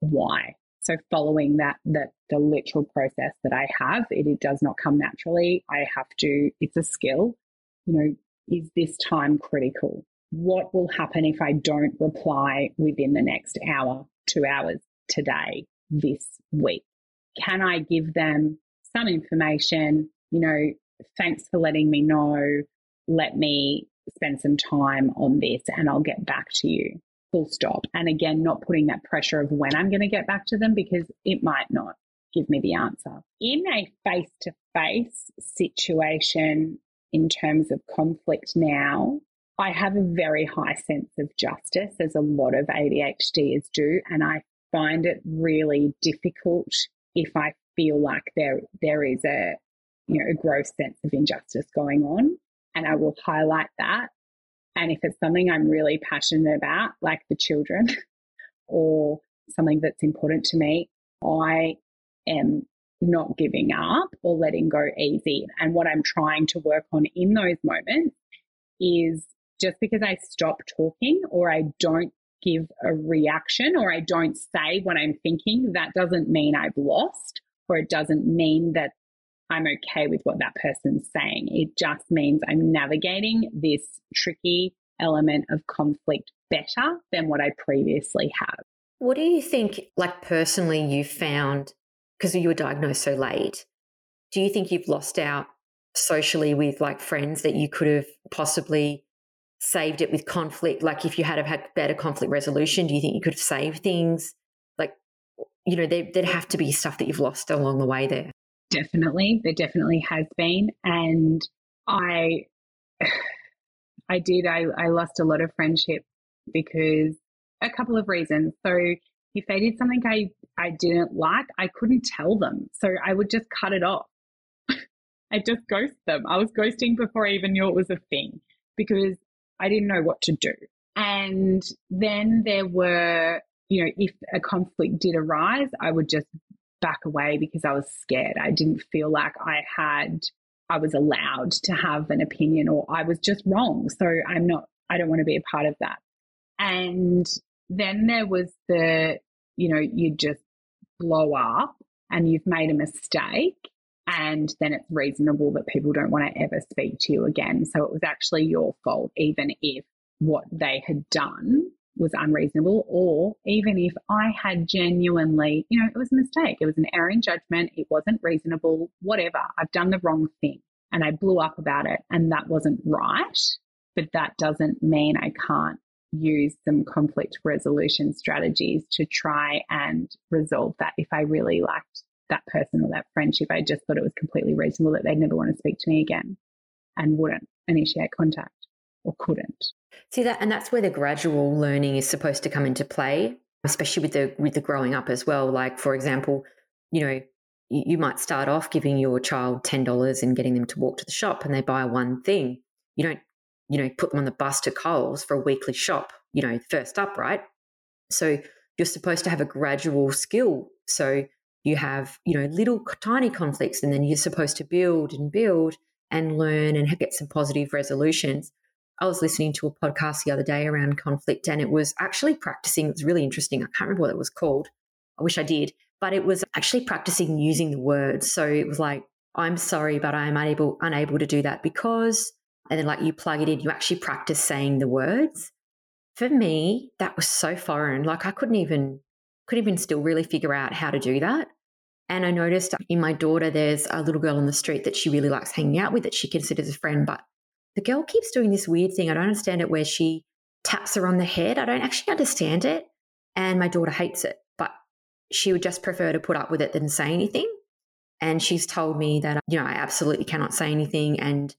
Why? So following that, that the literal process that I have, it, it does not come naturally. I have to, it's a skill, you know, is this time critical? What will happen if I don't reply within the next hour, two hours, today, this week? Can I give them some information? You know, thanks for letting me know. Let me spend some time on this and I'll get back to you. Full stop. And again, not putting that pressure of when I'm going to get back to them because it might not give me the answer. In a face to face situation, in terms of conflict now, I have a very high sense of justice, as a lot of ADHDers do, and I find it really difficult if I feel like there there is a you know a gross sense of injustice going on, and I will highlight that. And if it's something I'm really passionate about, like the children, or something that's important to me, I am not giving up or letting go easy. And what I'm trying to work on in those moments is just because I stop talking or I don't give a reaction or I don't say what I'm thinking, that doesn't mean I've lost or it doesn't mean that I'm okay with what that person's saying. It just means I'm navigating this tricky element of conflict better than what I previously have. What do you think, like personally, you found because you were diagnosed so late, do you think you've lost out socially with like friends that you could have possibly saved it with conflict? Like if you had have had better conflict resolution, do you think you could have saved things? Like, you know, there, would have to be stuff that you've lost along the way there. definitely. There definitely has been. And I, I did, I, I lost a lot of friendship because a couple of reasons. So if they did something I, I didn't like, I couldn't tell them. So I would just cut it off. I just ghost them. I was ghosting before I even knew it was a thing because I didn't know what to do. And then there were, you know, if a conflict did arise, I would just back away because I was scared. I didn't feel like I had, I was allowed to have an opinion or I was just wrong. So I'm not, I don't want to be a part of that. And then there was the, you know, you just blow up and you've made a mistake and then it's reasonable that people don't want to ever speak to you again. So it was actually your fault, even if what they had done was unreasonable, or even if I had genuinely, you know, it was a mistake, it was an error in judgment, it wasn't reasonable, whatever, I've done the wrong thing and I blew up about it and that wasn't right. But that doesn't mean I can't use some conflict resolution strategies to try and resolve that if I really liked that person or that friendship. I just thought it was completely reasonable that they'd never want to speak to me again and wouldn't initiate contact or couldn't. See that, and that's where the gradual learning is supposed to come into play, especially with the with the growing up as well. Like for example, you know, you, you might start off giving your child ten dollars and getting them to walk to the shop, and they buy one thing. You don't, you know, put them on the bus to Coles for a weekly shop. You know, first up, right? So you're supposed to have a gradual skill. So you have, you know, little tiny conflicts, and then you're supposed to build and build and learn and get some positive resolutions. I was listening to a podcast the other day around conflict, and it was actually practicing. It was really interesting. I can't remember what it was called. I wish I did, but it was actually practicing using the words. So it was like, "I'm sorry, but I am unable unable to do that because," and then like you plug it in. You actually practice saying the words. For me, that was so foreign. Like I couldn't even couldn't even still really figure out how to do that. And I noticed in my daughter, there's a little girl on the street that she really likes hanging out with that she considers a friend, but the girl keeps doing this weird thing. I don't understand it where she taps her on the head. I don't actually understand it. And my daughter hates it, but she would just prefer to put up with it than say anything. And she's told me that, you know, I absolutely cannot say anything. And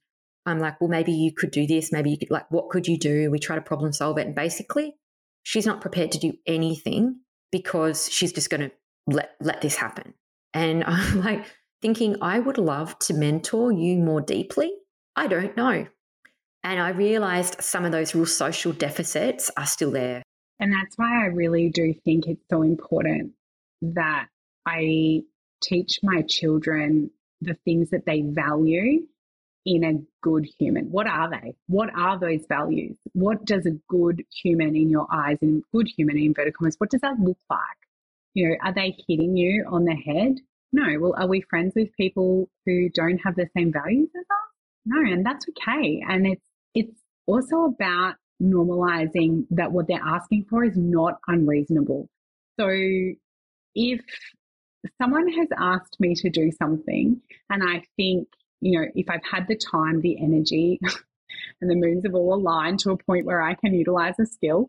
I'm like, well, maybe you could do this. Maybe you could, like, what could you do? We try to problem solve it. And basically, she's not prepared to do anything because she's just going to let, let this happen. And I'm like thinking, I would love to mentor you more deeply. I don't know. And I realized some of those real social deficits are still there. And that's why I really do think it's so important that I teach my children the things that they value in a good human. What are they? What are those values? What does a good human in your eyes, and good human in inverted commas, what does that look like? You know, are they hitting you on the head? No. Well, are we friends with people who don't have the same values as us? No, and that's okay. And it's it's also about normalizing that what they're asking for is not unreasonable. So if someone has asked me to do something and I think, you know, if I've had the time, the energy, and the moons have all aligned to a point where I can utilize a skill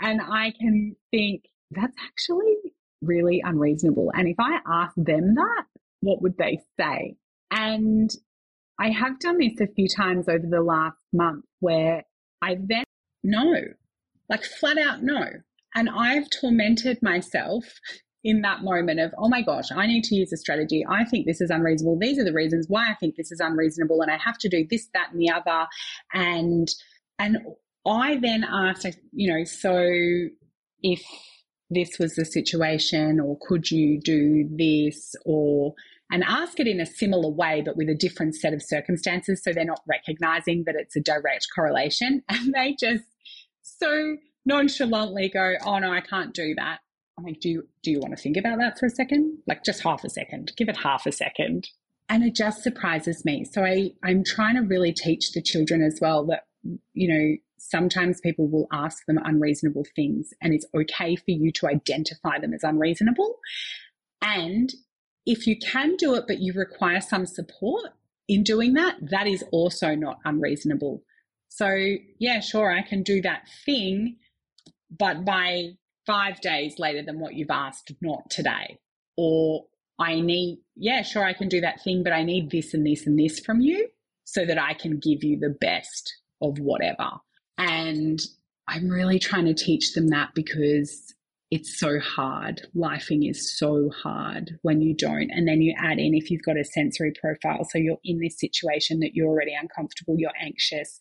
and I can think that's actually really unreasonable. And if I ask them that, what would they say? And I have done this a few times over the last month where I then no, like flat out no. And I've tormented myself in that moment of, oh my gosh, I need to use a strategy. I think this is unreasonable. These are the reasons why I think this is unreasonable. And I have to do this, that, and the other. And, and I then asked, you know, so if this was the situation, or could you do this, or and ask it in a similar way, but with a different set of circumstances. So they're not recognizing that it's a direct correlation. And they just so nonchalantly go, Oh no, I can't do that. I'm like, do you, do you want to think about that for a second? Like just half a second, give it half a second. And it just surprises me. So I, I'm trying to really teach the children as well that, you know, sometimes people will ask them unreasonable things and it's okay for you to identify them as unreasonable. And if you can do it, but you require some support in doing that, that is also not unreasonable. So, yeah, sure, I can do that thing, but by five days later than what you've asked, not today. Or I need, yeah, sure, I can do that thing, but I need this and this and this from you so that I can give you the best of whatever. And I'm really trying to teach them that because it's so hard. Lifing is so hard when you don't. And then you add in if you've got a sensory profile. So you're in this situation that you're already uncomfortable, you're anxious,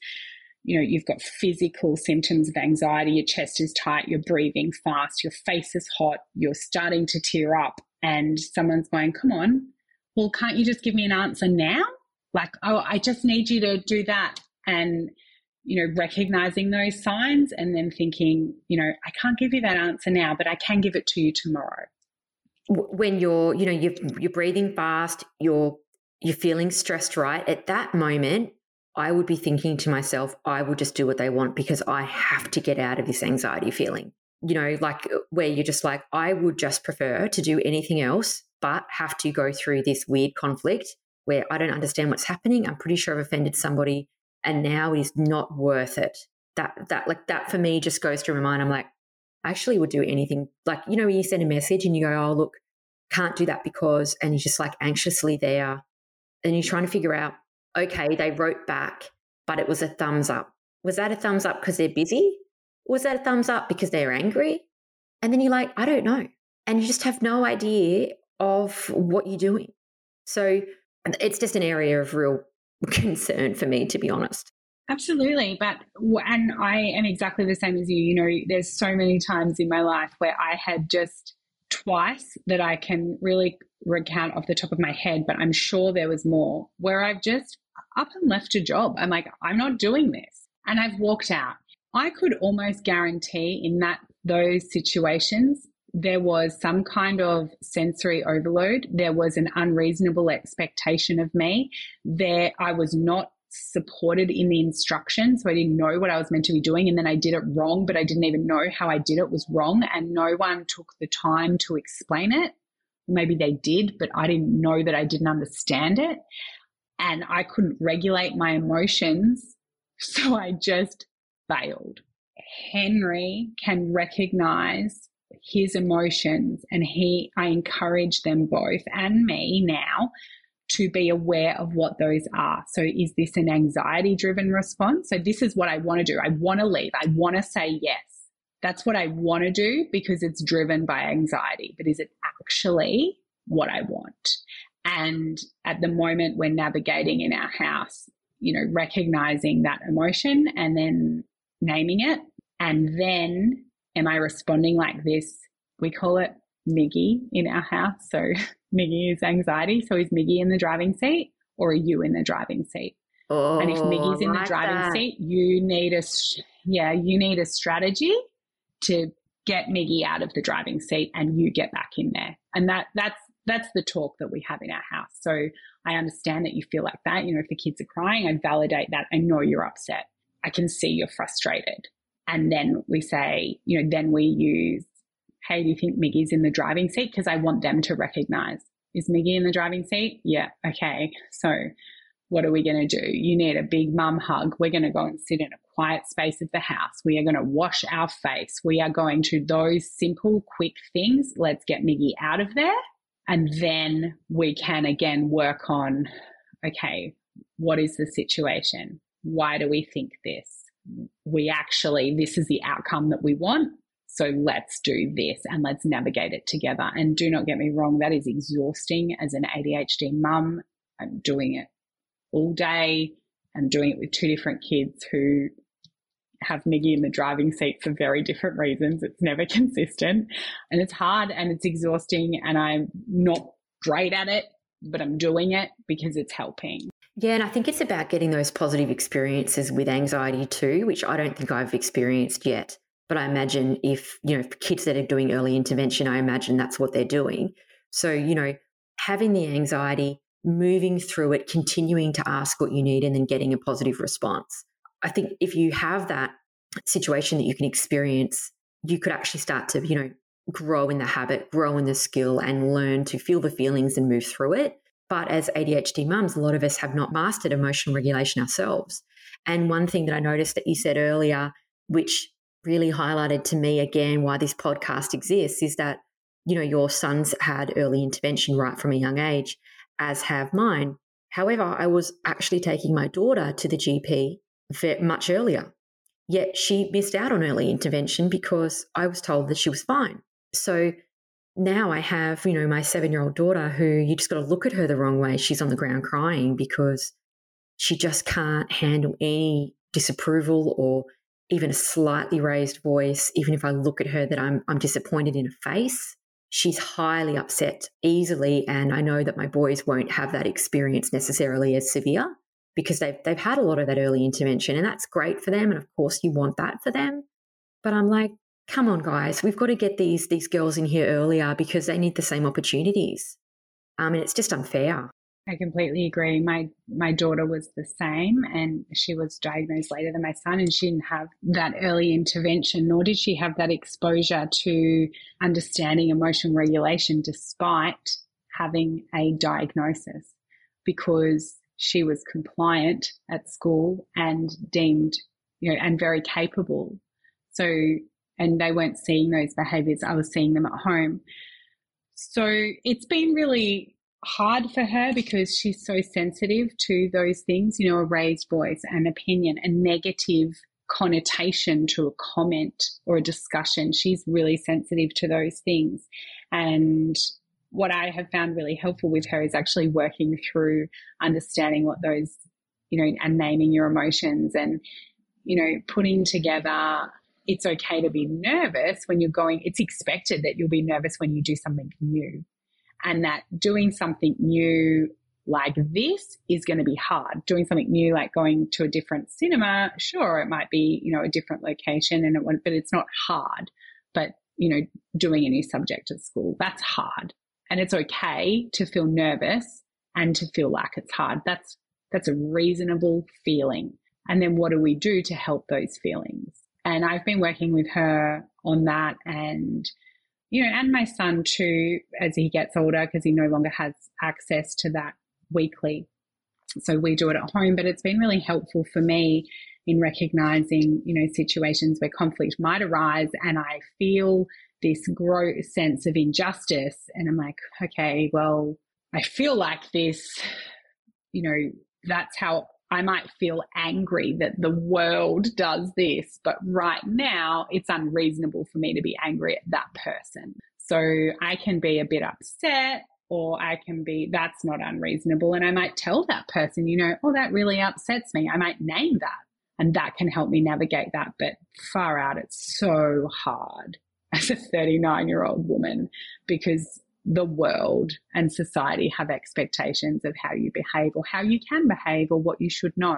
you know, you've got physical symptoms of anxiety, your chest is tight, you're breathing fast, your face is hot, you're starting to tear up, and someone's going, Come on, well, can't you just give me an answer now? Like, oh, I just need you to do that. And you know, recognizing those signs and then thinking, you know, I can't give you that answer now, but I can give it to you tomorrow. When you're, you know, you're, you're breathing fast, you're you're feeling stressed, right? At that moment, I would be thinking to myself, I will just do what they want because I have to get out of this anxiety feeling. You know, like uh, where you're just like, I would just prefer to do anything else, but have to go through this weird conflict where I don't understand what's happening. I'm pretty sure I've offended somebody and now is not worth it. That that like that for me just goes through my mind. I'm like, I actually would do anything. Like you know, you send a message and you go, oh look, can't do that because, and you're just like anxiously there, and you're trying to figure out, okay, they wrote back, but it was a thumbs up. Was that a thumbs up because they're busy? Was that a thumbs up because they're angry? And then you're like, I don't know. And you just have no idea of what you're doing. So it's just an area of real concern for me, to be honest. Absolutely. But, and I am exactly the same as you. You know, there's so many times in my life where I had just twice that I can really recount off the top of my head, but I'm sure there was more where I've just up and left a job. I'm like, I'm not doing this. And I've walked out. I could almost guarantee in that those situations there was some kind of sensory overload. There was an unreasonable expectation of me. There, I was not supported in the instructions. So I didn't know what I was meant to be doing. And then I did it wrong, but I didn't even know how I did it was wrong. And no one took the time to explain it. Maybe they did, but I didn't know that I didn't understand it. And I couldn't regulate my emotions. So I just failed. Henry can recognize his emotions and he I encourage them both and me now to be aware of what those are. So is this an anxiety driven response? So this is what I want to do. I want to leave. I want to say yes. That's what I want to do because it's driven by anxiety. But is it actually what I want? And at the moment we're navigating in our house, you know, recognizing that emotion and then naming it and then am I responding like this? We call it Miggy in our house. So Miggy is anxiety. So is Miggy in the driving seat or are you in the driving seat? Oh, and if oh, Miggy's in like the driving that. seat, you need a yeah, you need a strategy to get Miggy out of the driving seat and you get back in there. And that that's that's the talk that we have in our house. So I understand that you feel like that. You know, if the kids are crying, I validate that. I know you're upset. I can see you're frustrated. And then we say, you know, then we use, hey, do you think Miggy's in the driving seat? Because I want them to recognize, is Miggy in the driving seat? Yeah. Okay. So what are we going to do? You need a big mum hug. We're going to go and sit in a quiet space of the house. We are going to wash our face. We are going to those simple, quick things. Let's get Miggy out of there. And then we can again work on, okay, what is the situation? Why do we think this? We actually, this is the outcome that we want. So let's do this and let's navigate it together. And do not get me wrong, that is exhausting as an ADHD mum. I'm doing it all day. I'm doing it with two different kids who have Miggy in the driving seat for very different reasons. It's never consistent and it's hard and it's exhausting and I'm not great at it, but I'm doing it because it's helping. Yeah, and I think it's about getting those positive experiences with anxiety too, which I don't think I've experienced yet. But I imagine if, you know, kids that are doing early intervention, I imagine that's what they're doing. So, you know, having the anxiety, moving through it, continuing to ask what you need, and then getting a positive response. I think if you have that situation that you can experience, you could actually start to, you know, grow in the habit, grow in the skill, and learn to feel the feelings and move through it but as ADHD mums, a lot of us have not mastered emotional regulation ourselves. And one thing that I noticed that you said earlier, which really highlighted to me again why this podcast exists, is that you know, your sons had early intervention right from a young age, as have mine. However, I was actually taking my daughter to the GP much earlier. Yet she missed out on early intervention because I was told that she was fine. So now I have, you know, my seven year old daughter who you just got to look at her the wrong way. She's on the ground crying because she just can't handle any disapproval or even a slightly raised voice. Even if I look at her that I'm, I'm disappointed in her face, she's highly upset easily. And I know that my boys won't have that experience necessarily as severe because they've, they've had a lot of that early intervention and that's great for them. And of course, you want that for them. But I'm like, come on, guys, we've got to get these these girls in here earlier because they need the same opportunities. Um, and it's just unfair. I completely agree. My my daughter was the same, and she was diagnosed later than my son, and she didn't have that early intervention, nor did she have that exposure to understanding emotion regulation, despite having a diagnosis, because she was compliant at school and deemed, you know, and very capable. So and they weren't seeing those behaviors. I was seeing them at home. So it's been really hard for her because she's so sensitive to those things, you know, a raised voice, an opinion, a negative connotation to a comment or a discussion. She's really sensitive to those things. And what I have found really helpful with her is actually working through understanding what those, you know, and naming your emotions and, you know, putting together it's okay to be nervous when you're going, it's expected that you'll be nervous when you do something new. And that doing something new like this is going to be hard. Doing something new, like going to a different cinema, sure, it might be, you know, a different location and it won't, but it's not hard. But, you know, doing a new subject at school, that's hard. And it's okay to feel nervous and to feel like it's hard. That's, that's a reasonable feeling. And then what do we do to help those feelings? And I've been working with her on that and, you know, and my son too, as he gets older, because he no longer has access to that weekly. So we do it at home, but it's been really helpful for me in recognizing, you know, situations where conflict might arise and I feel this gross sense of injustice. And I'm like, okay, well, I feel like this, you know, that's how I might feel angry that the world does this, but right now it's unreasonable for me to be angry at that person. So I can be a bit upset or I can be, that's not unreasonable. And I might tell that person, you know, oh, that really upsets me. I might name that and that can help me navigate that. But far out, it's so hard as a 39 year old woman because the world and society have expectations of how you behave or how you can behave or what you should know.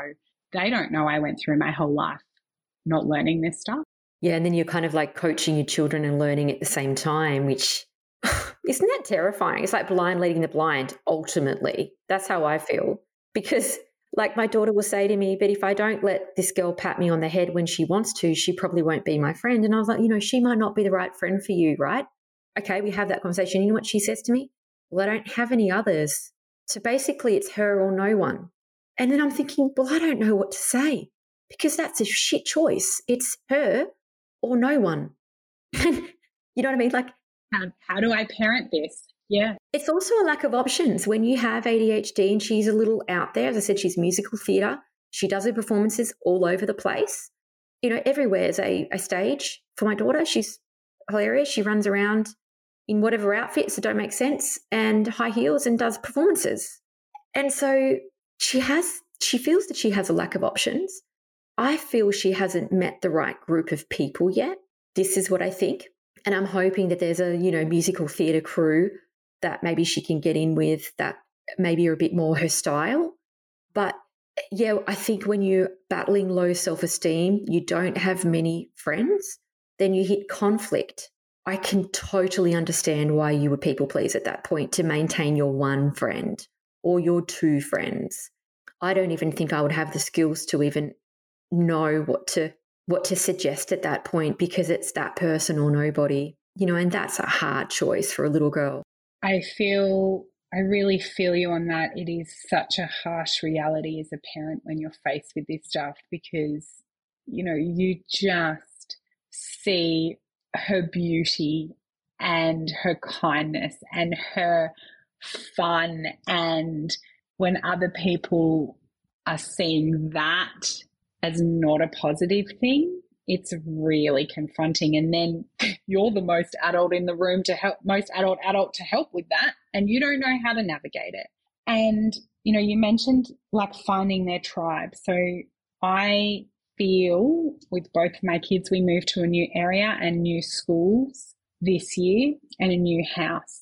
They don't know I went through my whole life not learning this stuff. Yeah, and then you're kind of like coaching your children and learning at the same time, which isn't that terrifying? It's like blind leading the blind, ultimately. That's how I feel. Because, like, my daughter will say to me, But if I don't let this girl pat me on the head when she wants to, she probably won't be my friend. And I was like, You know, she might not be the right friend for you, right? Okay, we have that conversation. You know what she says to me? Well, I don't have any others. So basically, it's her or no one. And then I'm thinking, well, I don't know what to say because that's a shit choice. It's her or no one. you know what I mean? Like, how, how do I parent this? Yeah. It's also a lack of options. When you have ADHD and she's a little out there, as I said, she's musical theatre. She does her performances all over the place. You know, everywhere is a, a stage for my daughter. She's hilarious. She runs around in whatever outfits that don't make sense and high heels and does performances. And so she has, she feels that she has a lack of options. I feel she hasn't met the right group of people yet. This is what I think. And I'm hoping that there's a, you know, musical theatre crew that maybe she can get in with that maybe are a bit more her style. But yeah, I think when you're battling low self esteem, you don't have many friends, then you hit conflict I can totally understand why you would people please at that point to maintain your one friend or your two friends. I don't even think I would have the skills to even know what to what to suggest at that point because it's that person or nobody. You know, and that's a hard choice for a little girl. I feel I really feel you on that. It is such a harsh reality as a parent when you're faced with this stuff because you know, you just see her beauty and her kindness and her fun. And when other people are seeing that as not a positive thing, it's really confronting. And then you're the most adult in the room to help, most adult adult to help with that. And you don't know how to navigate it. And, you know, you mentioned like finding their tribe. So I feel with both my kids, we moved to a new area and new schools this year and a new house.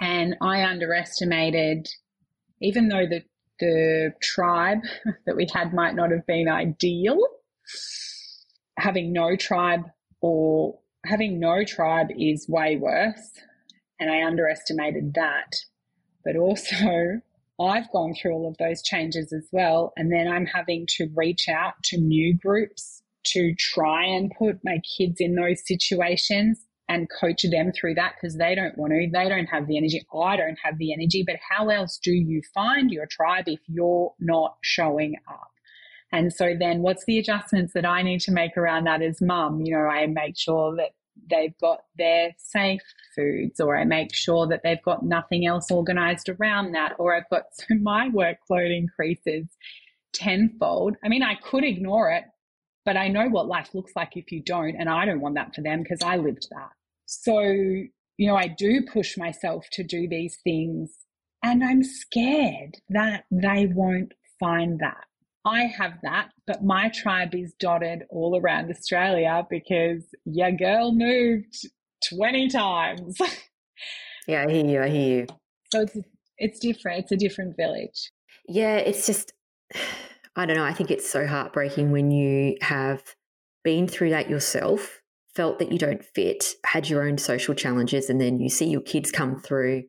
And I underestimated, even though the, the tribe that we had might not have been ideal, having no tribe or having no tribe is way worse. And I underestimated that. But also, I've gone through all of those changes as well. And then I'm having to reach out to new groups to try and put my kids in those situations and coach them through that because they don't want to. They don't have the energy. I don't have the energy. But how else do you find your tribe if you're not showing up? And so then what's the adjustments that I need to make around that as mum? You know, I make sure that they've got their safe foods or I make sure that they've got nothing else organized around that or I've got so my workload increases tenfold. I mean, I could ignore it, but I know what life looks like if you don't and I don't want that for them because I lived that. So, you know, I do push myself to do these things and I'm scared that they won't find that. I have that, but my tribe is dotted all around Australia because your girl moved 20 times. yeah, I hear you. I hear you. So it's, it's different. It's a different village. Yeah, it's just, I don't know. I think it's so heartbreaking when you have been through that yourself, felt that you don't fit, had your own social challenges, and then you see your kids come through,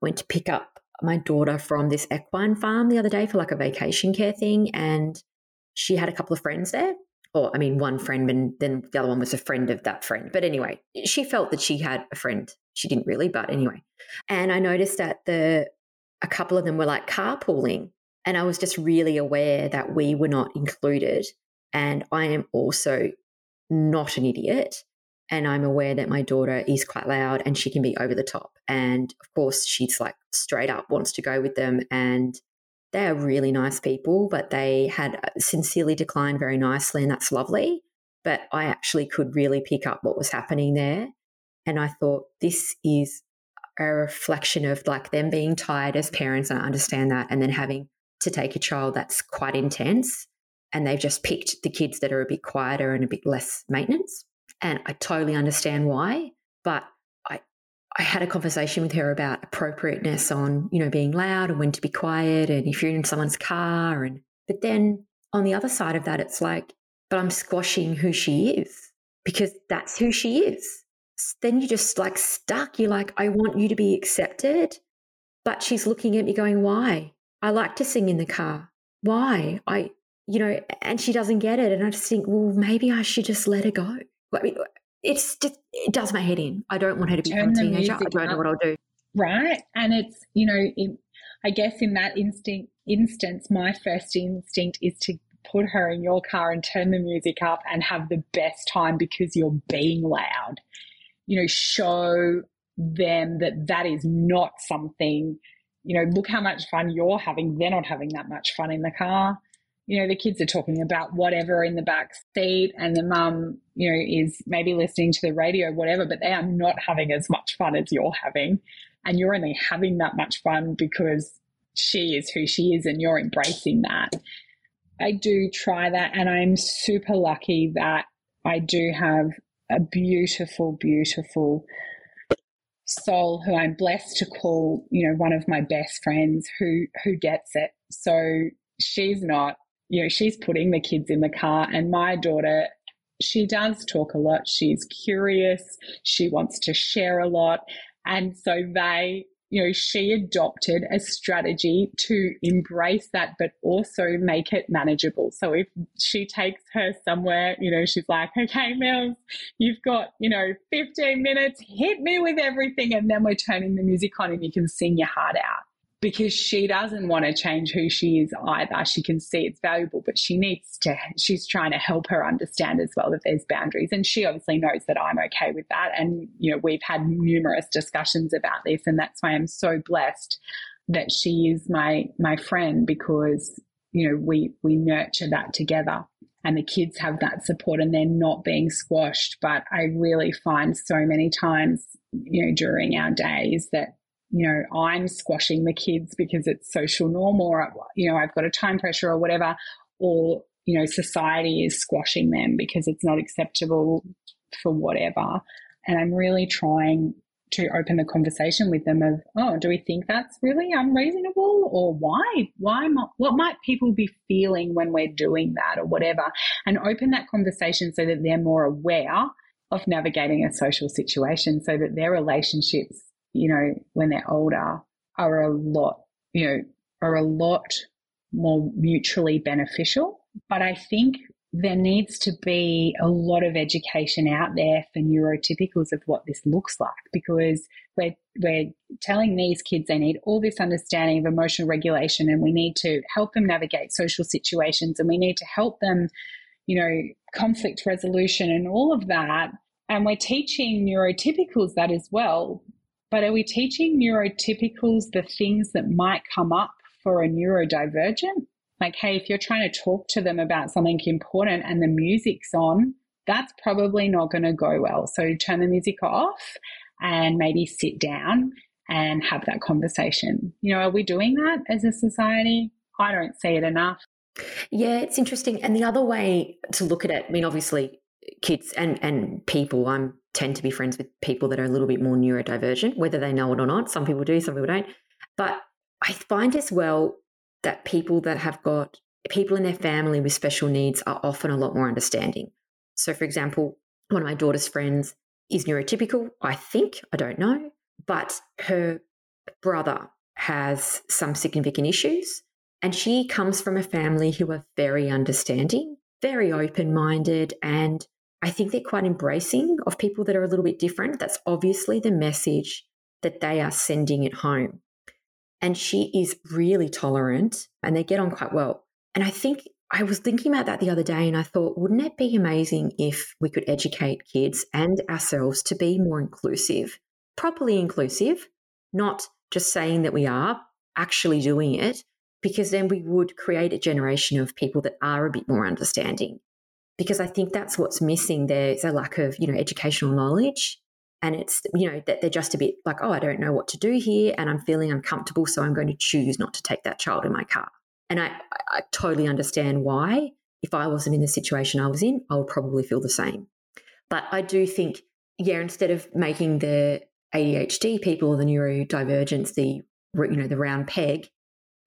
went to pick up my daughter from this equine farm the other day for like a vacation care thing, and she had a couple of friends there. Or, I mean, one friend, and then the other one was a friend of that friend. But anyway, she felt that she had a friend. She didn't really, but anyway. And I noticed that the a couple of them were like carpooling, and I was just really aware that we were not included. And I am also not an idiot and I'm aware that my daughter is quite loud and she can be over the top. And of course, she's like straight up wants to go with them. And they are really nice people, but they had sincerely declined very nicely, and that's lovely. But I actually could really pick up what was happening there. And I thought, this is a reflection of like them being tired as parents. And I understand that. And then having to take a child that's quite intense. And they've just picked the kids that are a bit quieter and a bit less maintenance. And I totally understand why. But I, I had a conversation with her about appropriateness on, you know, being loud and when to be quiet and if you're in someone's car. And, but then on the other side of that, it's like, but I'm squashing who she is because that's who she is. Then you're just like stuck. You're like, I want you to be accepted. But she's looking at me going, why? I like to sing in the car. Why? I, you know, and she doesn't get it. And I just think, well, maybe I should just let her go. I mean, it's just it does my head in. I don't want her to become a teenager. I don't know what I'll do. Right, and it's you know, in, I guess in that instinct instance, my first instinct is to put her in your car and turn the music up and have the best time because you're being loud. You know, show them that that is not something. You know, look how much fun you're having. They're not having that much fun in the car you know, the kids are talking about whatever in the back seat and the mum, you know, is maybe listening to the radio, whatever, but they are not having as much fun as you're having. And you're only having that much fun because she is who she is and you're embracing that. I do try that and I'm super lucky that I do have a beautiful, beautiful soul who I'm blessed to call, you know, one of my best friends who who gets it. So she's not you know, she's putting the kids in the car and my daughter, she does talk a lot. She's curious. She wants to share a lot. And so they, you know, she adopted a strategy to embrace that, but also make it manageable. So if she takes her somewhere, you know, she's like, okay, Mills, you've got, you know, 15 minutes, hit me with everything. And then we're turning the music on and you can sing your heart out. Because she doesn't want to change who she is either. She can see it's valuable, but she needs to, she's trying to help her understand as well that there's boundaries. And she obviously knows that I'm okay with that. And, you know, we've had numerous discussions about this. And that's why I'm so blessed that she is my, my friend because, you know, we, we nurture that together and the kids have that support and they're not being squashed. But I really find so many times, you know, during our days that you know, I'm squashing the kids because it's social norm or, you know, I've got a time pressure or whatever, or, you know, society is squashing them because it's not acceptable for whatever. And I'm really trying to open the conversation with them of, oh, do we think that's really unreasonable or why? Why, what might people be feeling when we're doing that or whatever? And open that conversation so that they're more aware of navigating a social situation so that their relationships you know, when they're older are a lot, you know, are a lot more mutually beneficial. But I think there needs to be a lot of education out there for neurotypicals of what this looks like because we're, we're telling these kids they need all this understanding of emotional regulation and we need to help them navigate social situations and we need to help them, you know, conflict resolution and all of that. And we're teaching neurotypicals that as well. But are we teaching neurotypicals the things that might come up for a neurodivergent? Like, hey, if you're trying to talk to them about something important and the music's on, that's probably not going to go well. So turn the music off and maybe sit down and have that conversation. You know, are we doing that as a society? I don't see it enough. Yeah, it's interesting. And the other way to look at it, I mean, obviously, kids and, and people, I'm tend to be friends with people that are a little bit more neurodivergent, whether they know it or not. Some people do, some people don't. But I find as well that people that have got people in their family with special needs are often a lot more understanding. So, for example, one of my daughter's friends is neurotypical, I think, I don't know, but her brother has some significant issues. And she comes from a family who are very understanding, very open minded, and I think they're quite embracing of people that are a little bit different. That's obviously the message that they are sending at home. And she is really tolerant and they get on quite well. And I think I was thinking about that the other day and I thought, wouldn't it be amazing if we could educate kids and ourselves to be more inclusive, properly inclusive, not just saying that we are, actually doing it, because then we would create a generation of people that are a bit more understanding because I think that's what's missing. There's a lack of, you know, educational knowledge. And it's, you know, that they're just a bit like, oh, I don't know what to do here and I'm feeling uncomfortable. So I'm going to choose not to take that child in my car. And I, I totally understand why. If I wasn't in the situation I was in, I would probably feel the same. But I do think, yeah, instead of making the ADHD people the neurodivergence the, you know, the round peg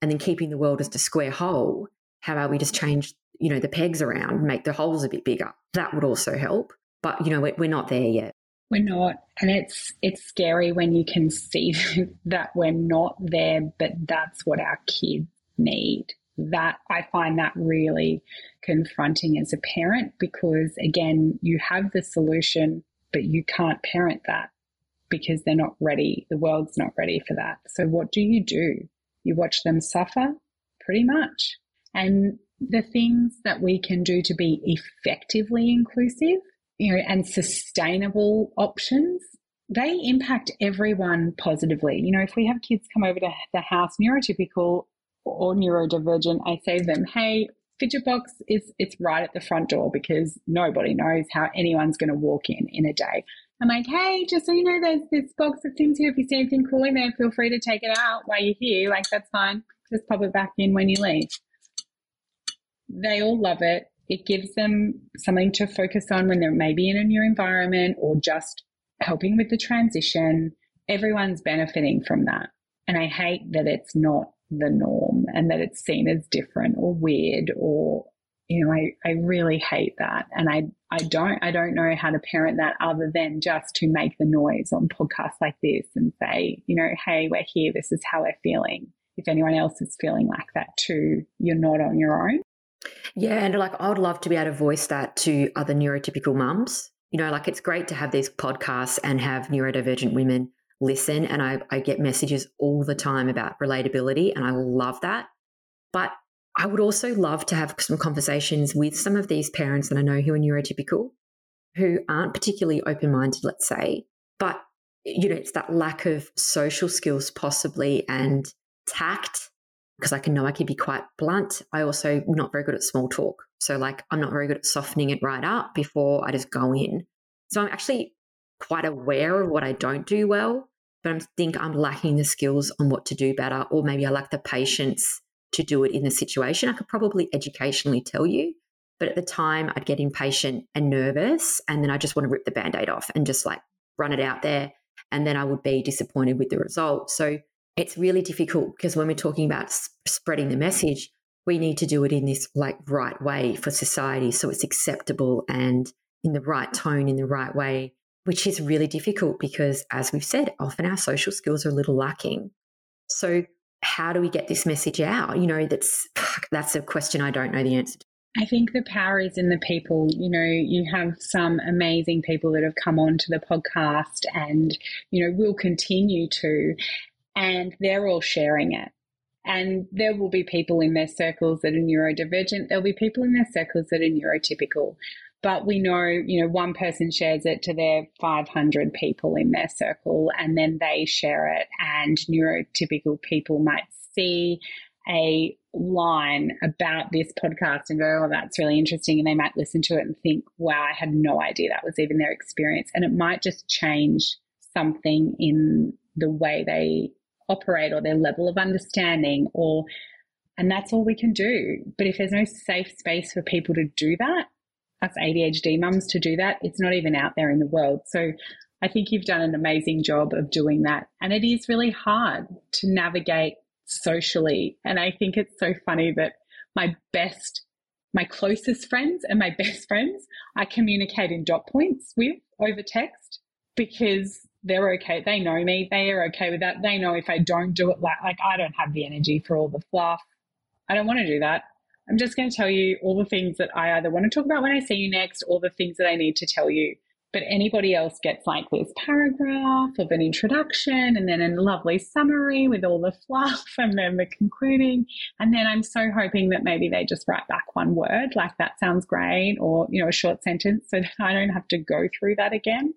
and then keeping the world as a square hole, how about we just change you know, the pegs around, make the holes a bit bigger. That would also help. But, you know, we're not there yet. We're not. And it's it's scary when you can see that we're not there, but that's what our kids need. That I find that really confronting as a parent because again, you have the solution, but you can't parent that because they're not ready. The world's not ready for that. So what do you do? You watch them suffer pretty much. And the things that we can do to be effectively inclusive, you know, and sustainable options, they impact everyone positively. You know, if we have kids come over to the house neurotypical or neurodivergent, I say to them, hey, fidget box is it's right at the front door because nobody knows how anyone's going to walk in in a day. I'm like, hey, just so you know, there's this box that's in here. If you see anything cool in there, feel free to take it out while you're here. Like, that's fine. Just pop it back in when you leave. They all love it. It gives them something to focus on when they're maybe in a new environment or just helping with the transition. Everyone's benefiting from that. And I hate that it's not the norm and that it's seen as different or weird or you know, I, I really hate that. And I, I don't, I don't know how to parent that other than just to make the noise on podcasts like this and say, you know, hey, we're here. This is how we're feeling. If anyone else is feeling like that too, you're not on your own. Yeah, and like I would love to be able to voice that to other neurotypical mums. You know, like it's great to have these podcasts and have neurodivergent women listen and I, I get messages all the time about relatability and I love that. But I would also love to have some conversations with some of these parents that I know who are neurotypical, who aren't particularly open minded, let's say, but you know, it's that lack of social skills possibly and tact because I can know I can be quite blunt. I also not very good at small talk. So like I'm not very good at softening it right up before I just go in. So I'm actually quite aware of what I don't do well, but I think I'm lacking the skills on what to do better, or maybe I lack the patience to do it in the situation. I could probably educationally tell you, but at the time I'd get impatient and nervous, and then I just want to rip the band aid off and just like run it out there. And then I would be disappointed with the result. So it's really difficult because when we're talking about spreading the message, we need to do it in this like right way for society so it's acceptable and in the right tone in the right way which is really difficult because as we've said often our social skills are a little lacking. So how do we get this message out? You know that's that's a question i don't know the answer to. I think the power is in the people. You know, you have some amazing people that have come on to the podcast and, you know, will continue to and they're all sharing it. And there will be people in their circles that are neurodivergent. There'll be people in their circles that are neurotypical. But we know, you know, one person shares it to their 500 people in their circle and then they share it. And neurotypical people might see a line about this podcast and go, oh, that's really interesting. And they might listen to it and think, wow, I had no idea that was even their experience. And it might just change something in the way they operate or their level of understanding or and that's all we can do. But if there's no safe space for people to do that, us ADHD mums to do that, it's not even out there in the world. So I think you've done an amazing job of doing that. And it is really hard to navigate socially. And I think it's so funny that my best, my closest friends and my best friends I communicate in dot points with over text because they're okay. They know me. They are okay with that. They know if I don't do it like, like I don't have the energy for all the fluff. I don't want to do that. I'm just going to tell you all the things that I either want to talk about when I see you next or the things that I need to tell you. But anybody else gets like this paragraph of an introduction and then a lovely summary with all the fluff and then the concluding. And then I'm so hoping that maybe they just write back one word, like that sounds great, or, you know, a short sentence so that I don't have to go through that again.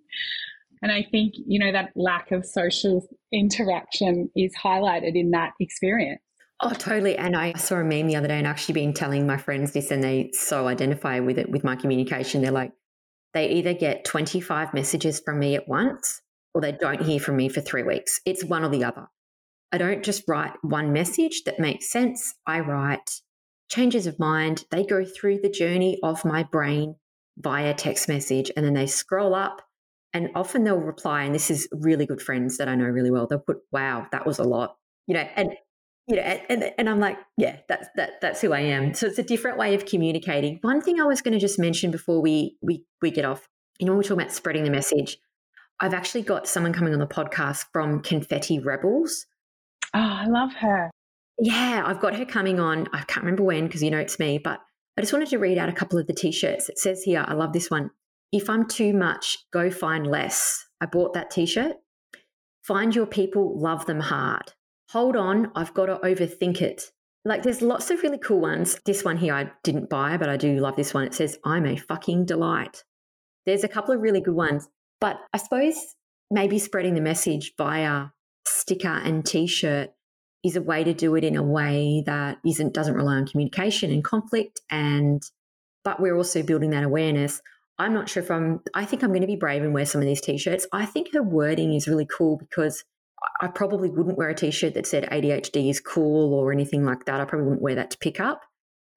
And I think, you know, that lack of social interaction is highlighted in that experience. Oh, totally. And I saw a meme the other day and actually been telling my friends this, and they so identify with it with my communication. They're like, they either get 25 messages from me at once or they don't hear from me for three weeks. It's one or the other. I don't just write one message that makes sense. I write changes of mind. They go through the journey of my brain via text message and then they scroll up and often they'll reply, and this is really good friends that I know really well. They'll put, "Wow, that was a lot," you know, and you know, and and I'm like, yeah, that's that that's who I am. So it's a different way of communicating. One thing I was going to just mention before we we we get off, you know, when we're talking about spreading the message, I've actually got someone coming on the podcast from Confetti Rebels. Oh, I love her. Yeah, I've got her coming on. I can't remember when because you know it's me, but I just wanted to read out a couple of the t-shirts. It says here, I love this one. If I'm too much, go find less. I bought that t shirt. Find your people, love them hard. Hold on, I've got to overthink it. Like there's lots of really cool ones. This one here I didn't buy, but I do love this one. It says, I'm a fucking delight. There's a couple of really good ones. But I suppose maybe spreading the message via sticker and t shirt is a way to do it in a way that isn't doesn't rely on communication and conflict and but we're also building that awareness I'm not sure if I'm, I think I'm going to be brave and wear some of these t shirts. I think her wording is really cool because I probably wouldn't wear a t shirt that said ADHD is cool or anything like that. I probably wouldn't wear that to pick up.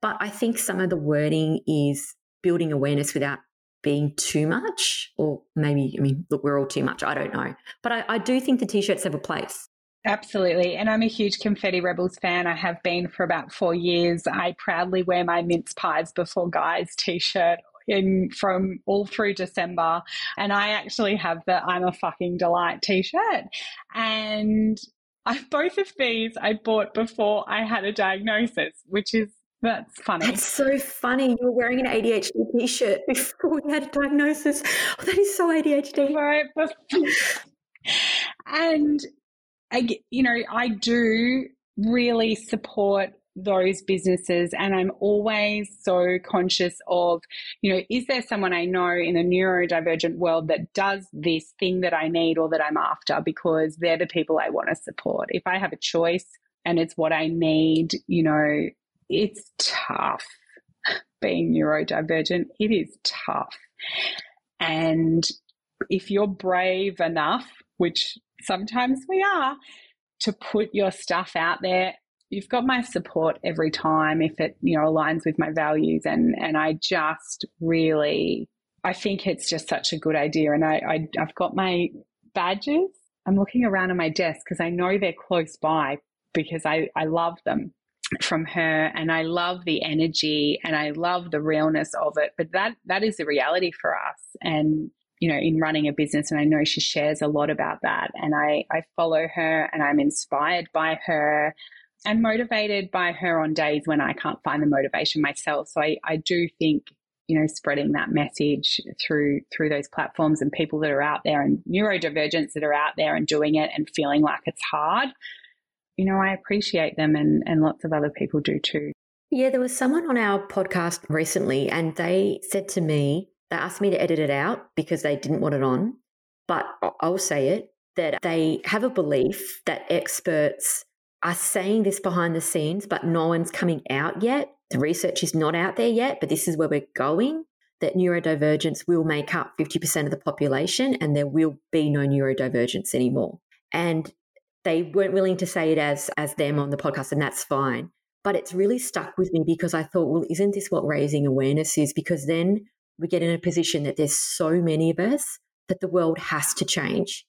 But I think some of the wording is building awareness without being too much, or maybe, I mean, look, we're all too much. I don't know. But I, I do think the t shirts have a place. Absolutely. And I'm a huge Confetti Rebels fan. I have been for about four years. I proudly wear my mince pies before guys t shirt in from all through December. And I actually have the I'm a fucking delight t-shirt. And I, both of these I bought before I had a diagnosis, which is that's funny. That's so funny. You were wearing an ADHD t-shirt before you had a diagnosis. Oh, that is so ADHD. Right. And, I, you know, I do really support those businesses and I'm always so conscious of, you know, is there someone I know in the neurodivergent world that does this thing that I need or that I'm after because they're the people I want to support. If I have a choice and it's what I need, you know, it's tough being neurodivergent. It is tough. And if you're brave enough, which sometimes we are, to put your stuff out there you've got my support every time if it you know aligns with my values and and I just really I think it's just such a good idea. And I, I I've got my badges. I'm looking around on my desk because I know they're close by because I I love them from her and I love the energy and I love the realness of it. But that that is the reality for us and you know in running a business and I know she shares a lot about that and I I follow her and I'm inspired by her and motivated by her on days when I can't find the motivation myself. So I, I do think, you know, spreading that message through through those platforms and people that are out there and neurodivergents that are out there and doing it and feeling like it's hard, you know, I appreciate them and, and lots of other people do too. Yeah, there was someone on our podcast recently and they said to me, they asked me to edit it out because they didn't want it on. But I'll say it that they have a belief that experts are saying this behind the scenes, but no one's coming out yet. The research is not out there yet, but this is where we're going that neurodivergence will make up 50% of the population and there will be no neurodivergence anymore. And they weren't willing to say it as as them on the podcast and that's fine. But it's really stuck with me because I thought, well, isn't this what raising awareness is? Because then we get in a position that there's so many of us that the world has to change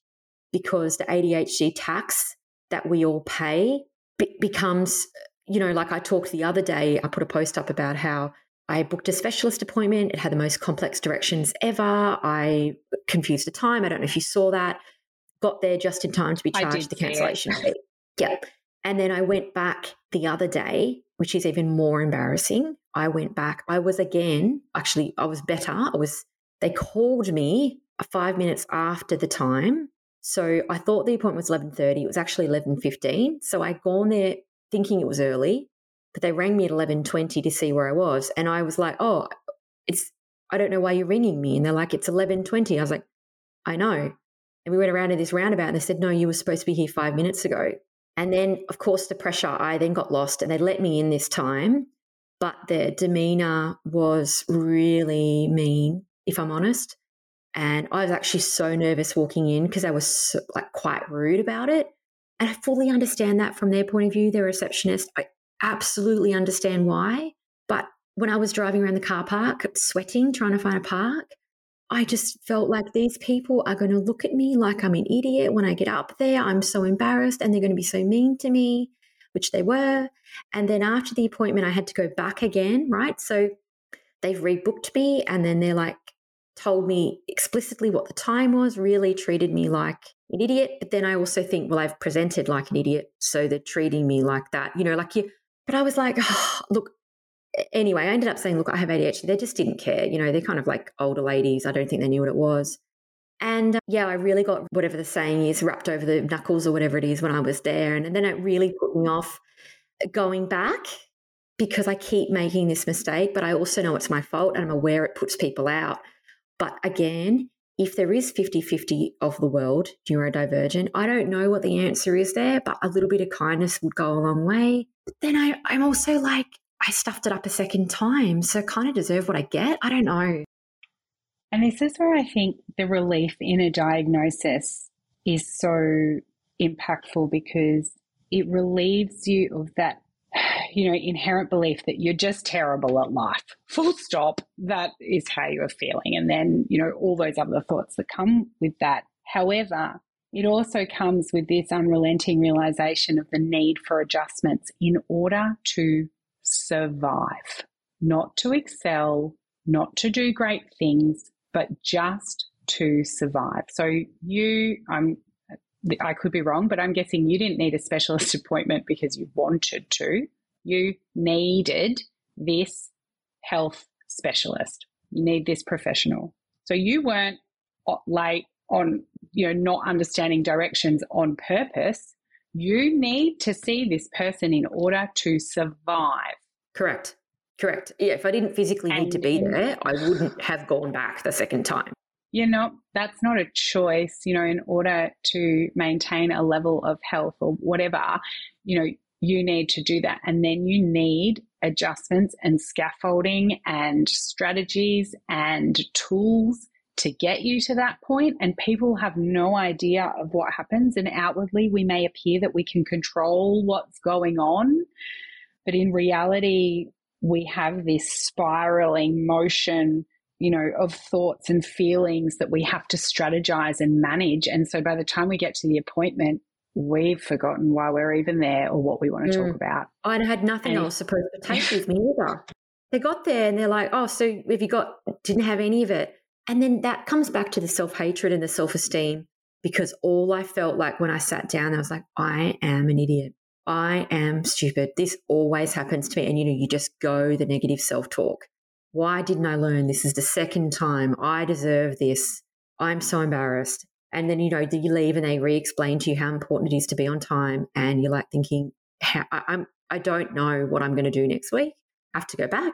because the ADHD tax that we all pay be- becomes, you know, like I talked the other day, I put a post up about how I booked a specialist appointment. It had the most complex directions ever. I confused the time. I don't know if you saw that. Got there just in time to be charged the cancellation fee. Yeah. And then I went back the other day, which is even more embarrassing. I went back. I was again, actually, I was better. I was, they called me five minutes after the time so I thought the appointment was 11.30. It was actually 11.15. So I'd gone there thinking it was early, but they rang me at 11.20 to see where I was. And I was like, oh, it's, I don't know why you're ringing me. And they're like, it's 11.20. I was like, I know. And we went around to this roundabout and they said, no, you were supposed to be here five minutes ago. And then, of course, the pressure, I then got lost and they let me in this time. But their demeanor was really mean, if I'm honest. And I was actually so nervous walking in because I was so, like quite rude about it. And I fully understand that from their point of view, they're receptionist. I absolutely understand why. But when I was driving around the car park, sweating, trying to find a park, I just felt like these people are going to look at me like I'm an idiot when I get up there. I'm so embarrassed and they're going to be so mean to me, which they were. And then after the appointment, I had to go back again, right? So they've rebooked me and then they're like, told me explicitly what the time was, really treated me like an idiot. But then I also think, well, I've presented like an idiot. So they're treating me like that, you know, like you. But I was like, oh, look, anyway, I ended up saying, look, I have ADHD. They just didn't care. You know, they're kind of like older ladies. I don't think they knew what it was. And uh, yeah, I really got whatever the saying is wrapped over the knuckles or whatever it is when I was there. And, and then it really put me off going back because I keep making this mistake, but I also know it's my fault and I'm aware it puts people out. But again, if there is 50 50 of the world neurodivergent, I don't know what the answer is there, but a little bit of kindness would go a long way. But then I, I'm also like, I stuffed it up a second time, so kind of deserve what I get. I don't know. And this is where I think the relief in a diagnosis is so impactful because it relieves you of that you know, inherent belief that you're just terrible at life. Full stop. That is how you're feeling. And then, you know, all those other thoughts that come with that. However, it also comes with this unrelenting realization of the need for adjustments in order to survive, not to excel, not to do great things, but just to survive. So you, I'm I could be wrong, but I'm guessing you didn't need a specialist appointment because you wanted to. You needed this health specialist. You need this professional. So you weren't late on, you know, not understanding directions on purpose. You need to see this person in order to survive. Correct. Correct. Yeah, if I didn't physically need to be there, I wouldn't have gone back the second time. You know, that's not a choice. You know, in order to maintain a level of health or whatever, you know, you need to do that. And then you need adjustments and scaffolding and strategies and tools to get you to that point and people have no idea of what happens and outwardly we may appear that we can control what's going on but in reality we have this spiraling motion you know of thoughts and feelings that we have to strategize and manage and so by the time we get to the appointment we've forgotten why we're even there or what we want to mm. talk about i had nothing and else supposed to take with me either they got there and they're like oh so have you got didn't have any of it and then that comes back to the self hatred and the self esteem because all I felt like when I sat down, I was like, I am an idiot. I am stupid. This always happens to me. And you know, you just go the negative self talk. Why didn't I learn? This is the second time. I deserve this. I'm so embarrassed. And then, you know, do you leave and they re explain to you how important it is to be on time? And you're like thinking, I, I'm, I don't know what I'm going to do next week. I have to go back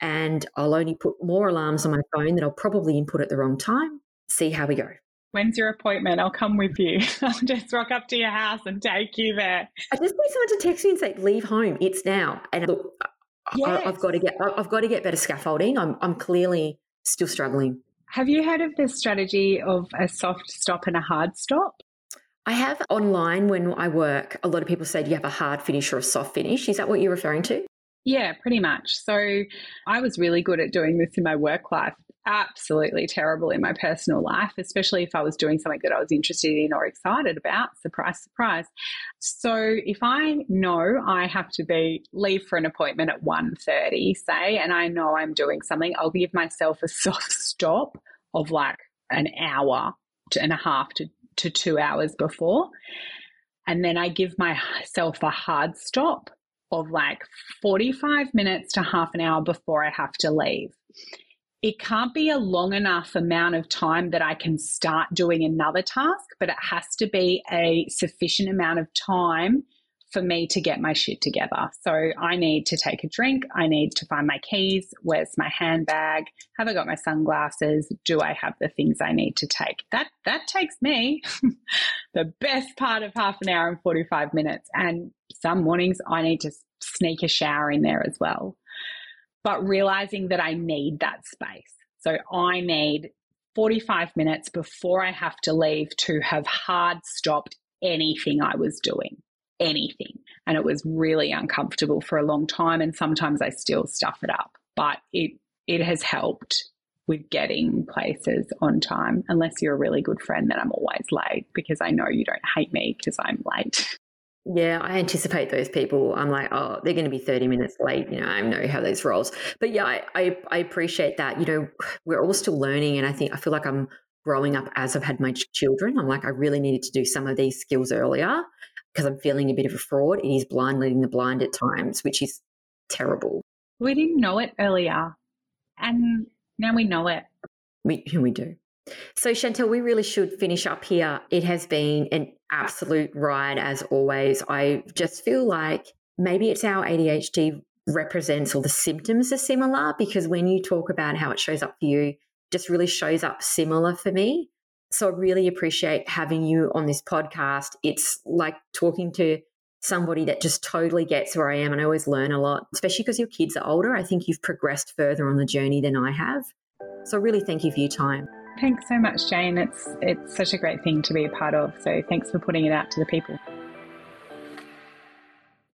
and I'll only put more alarms on my phone that I'll probably input at the wrong time. See how we go. When's your appointment? I'll come with you. I'll just rock up to your house and take you there. I just need someone to text me and say, "Leave home. It's now." And look, yes. I, have got to get. I've got to get better scaffolding. I'm. I'm clearly still struggling. Have you heard of the strategy of a soft stop and a hard stop? I have online when I work. A lot of people say, "Do you have a hard finish or a soft finish?" Is that what you're referring to? Yeah, pretty much. So I was really good at doing this in my work life. Absolutely terrible in my personal life, especially if I was doing something that I was interested in or excited about. Surprise, surprise. So if I know I have to be leave for an appointment at 1.30, say, and I know I'm doing something, I'll give myself a soft stop of like an hour and a half to, to two hours before. And then I give myself a hard stop of like 45 minutes to half an hour before I have to leave. It can't be a long enough amount of time that I can start doing another task, but it has to be a sufficient amount of time for me to get my shit together. So I need to take a drink. I need to find my keys. Where's my handbag? Have I got my sunglasses? Do I have the things I need to take? That that takes me the best part of half an hour and 45 minutes. And some mornings I need to sneak a shower in there as well. But realizing that I need that space. So I need 45 minutes before I have to leave to have hard stopped anything I was doing, anything. And it was really uncomfortable for a long time. And sometimes I still stuff it up, but it, it has helped with getting places on time. Unless you're a really good friend, then I'm always late because I know you don't hate me because I'm late. Yeah, I anticipate those people. I'm like, oh, they're going to be 30 minutes late. You know, I know how those rolls. But yeah, I, I, I appreciate that. You know, we're all still learning. And I think I feel like I'm growing up as I've had my children. I'm like, I really needed to do some of these skills earlier because I'm feeling a bit of a fraud. It is blind leading the blind at times, which is terrible. We didn't know it earlier. And now we know it. We, we do. So, Shantelle, we really should finish up here. It has been an absolute ride as always. I just feel like maybe it's our ADHD represents or the symptoms are similar because when you talk about how it shows up for you, just really shows up similar for me. So I really appreciate having you on this podcast. It's like talking to somebody that just totally gets where I am and I always learn a lot, especially because your kids are older. I think you've progressed further on the journey than I have. So really thank you for your time. Thanks so much, Jane. It's it's such a great thing to be a part of. So thanks for putting it out to the people.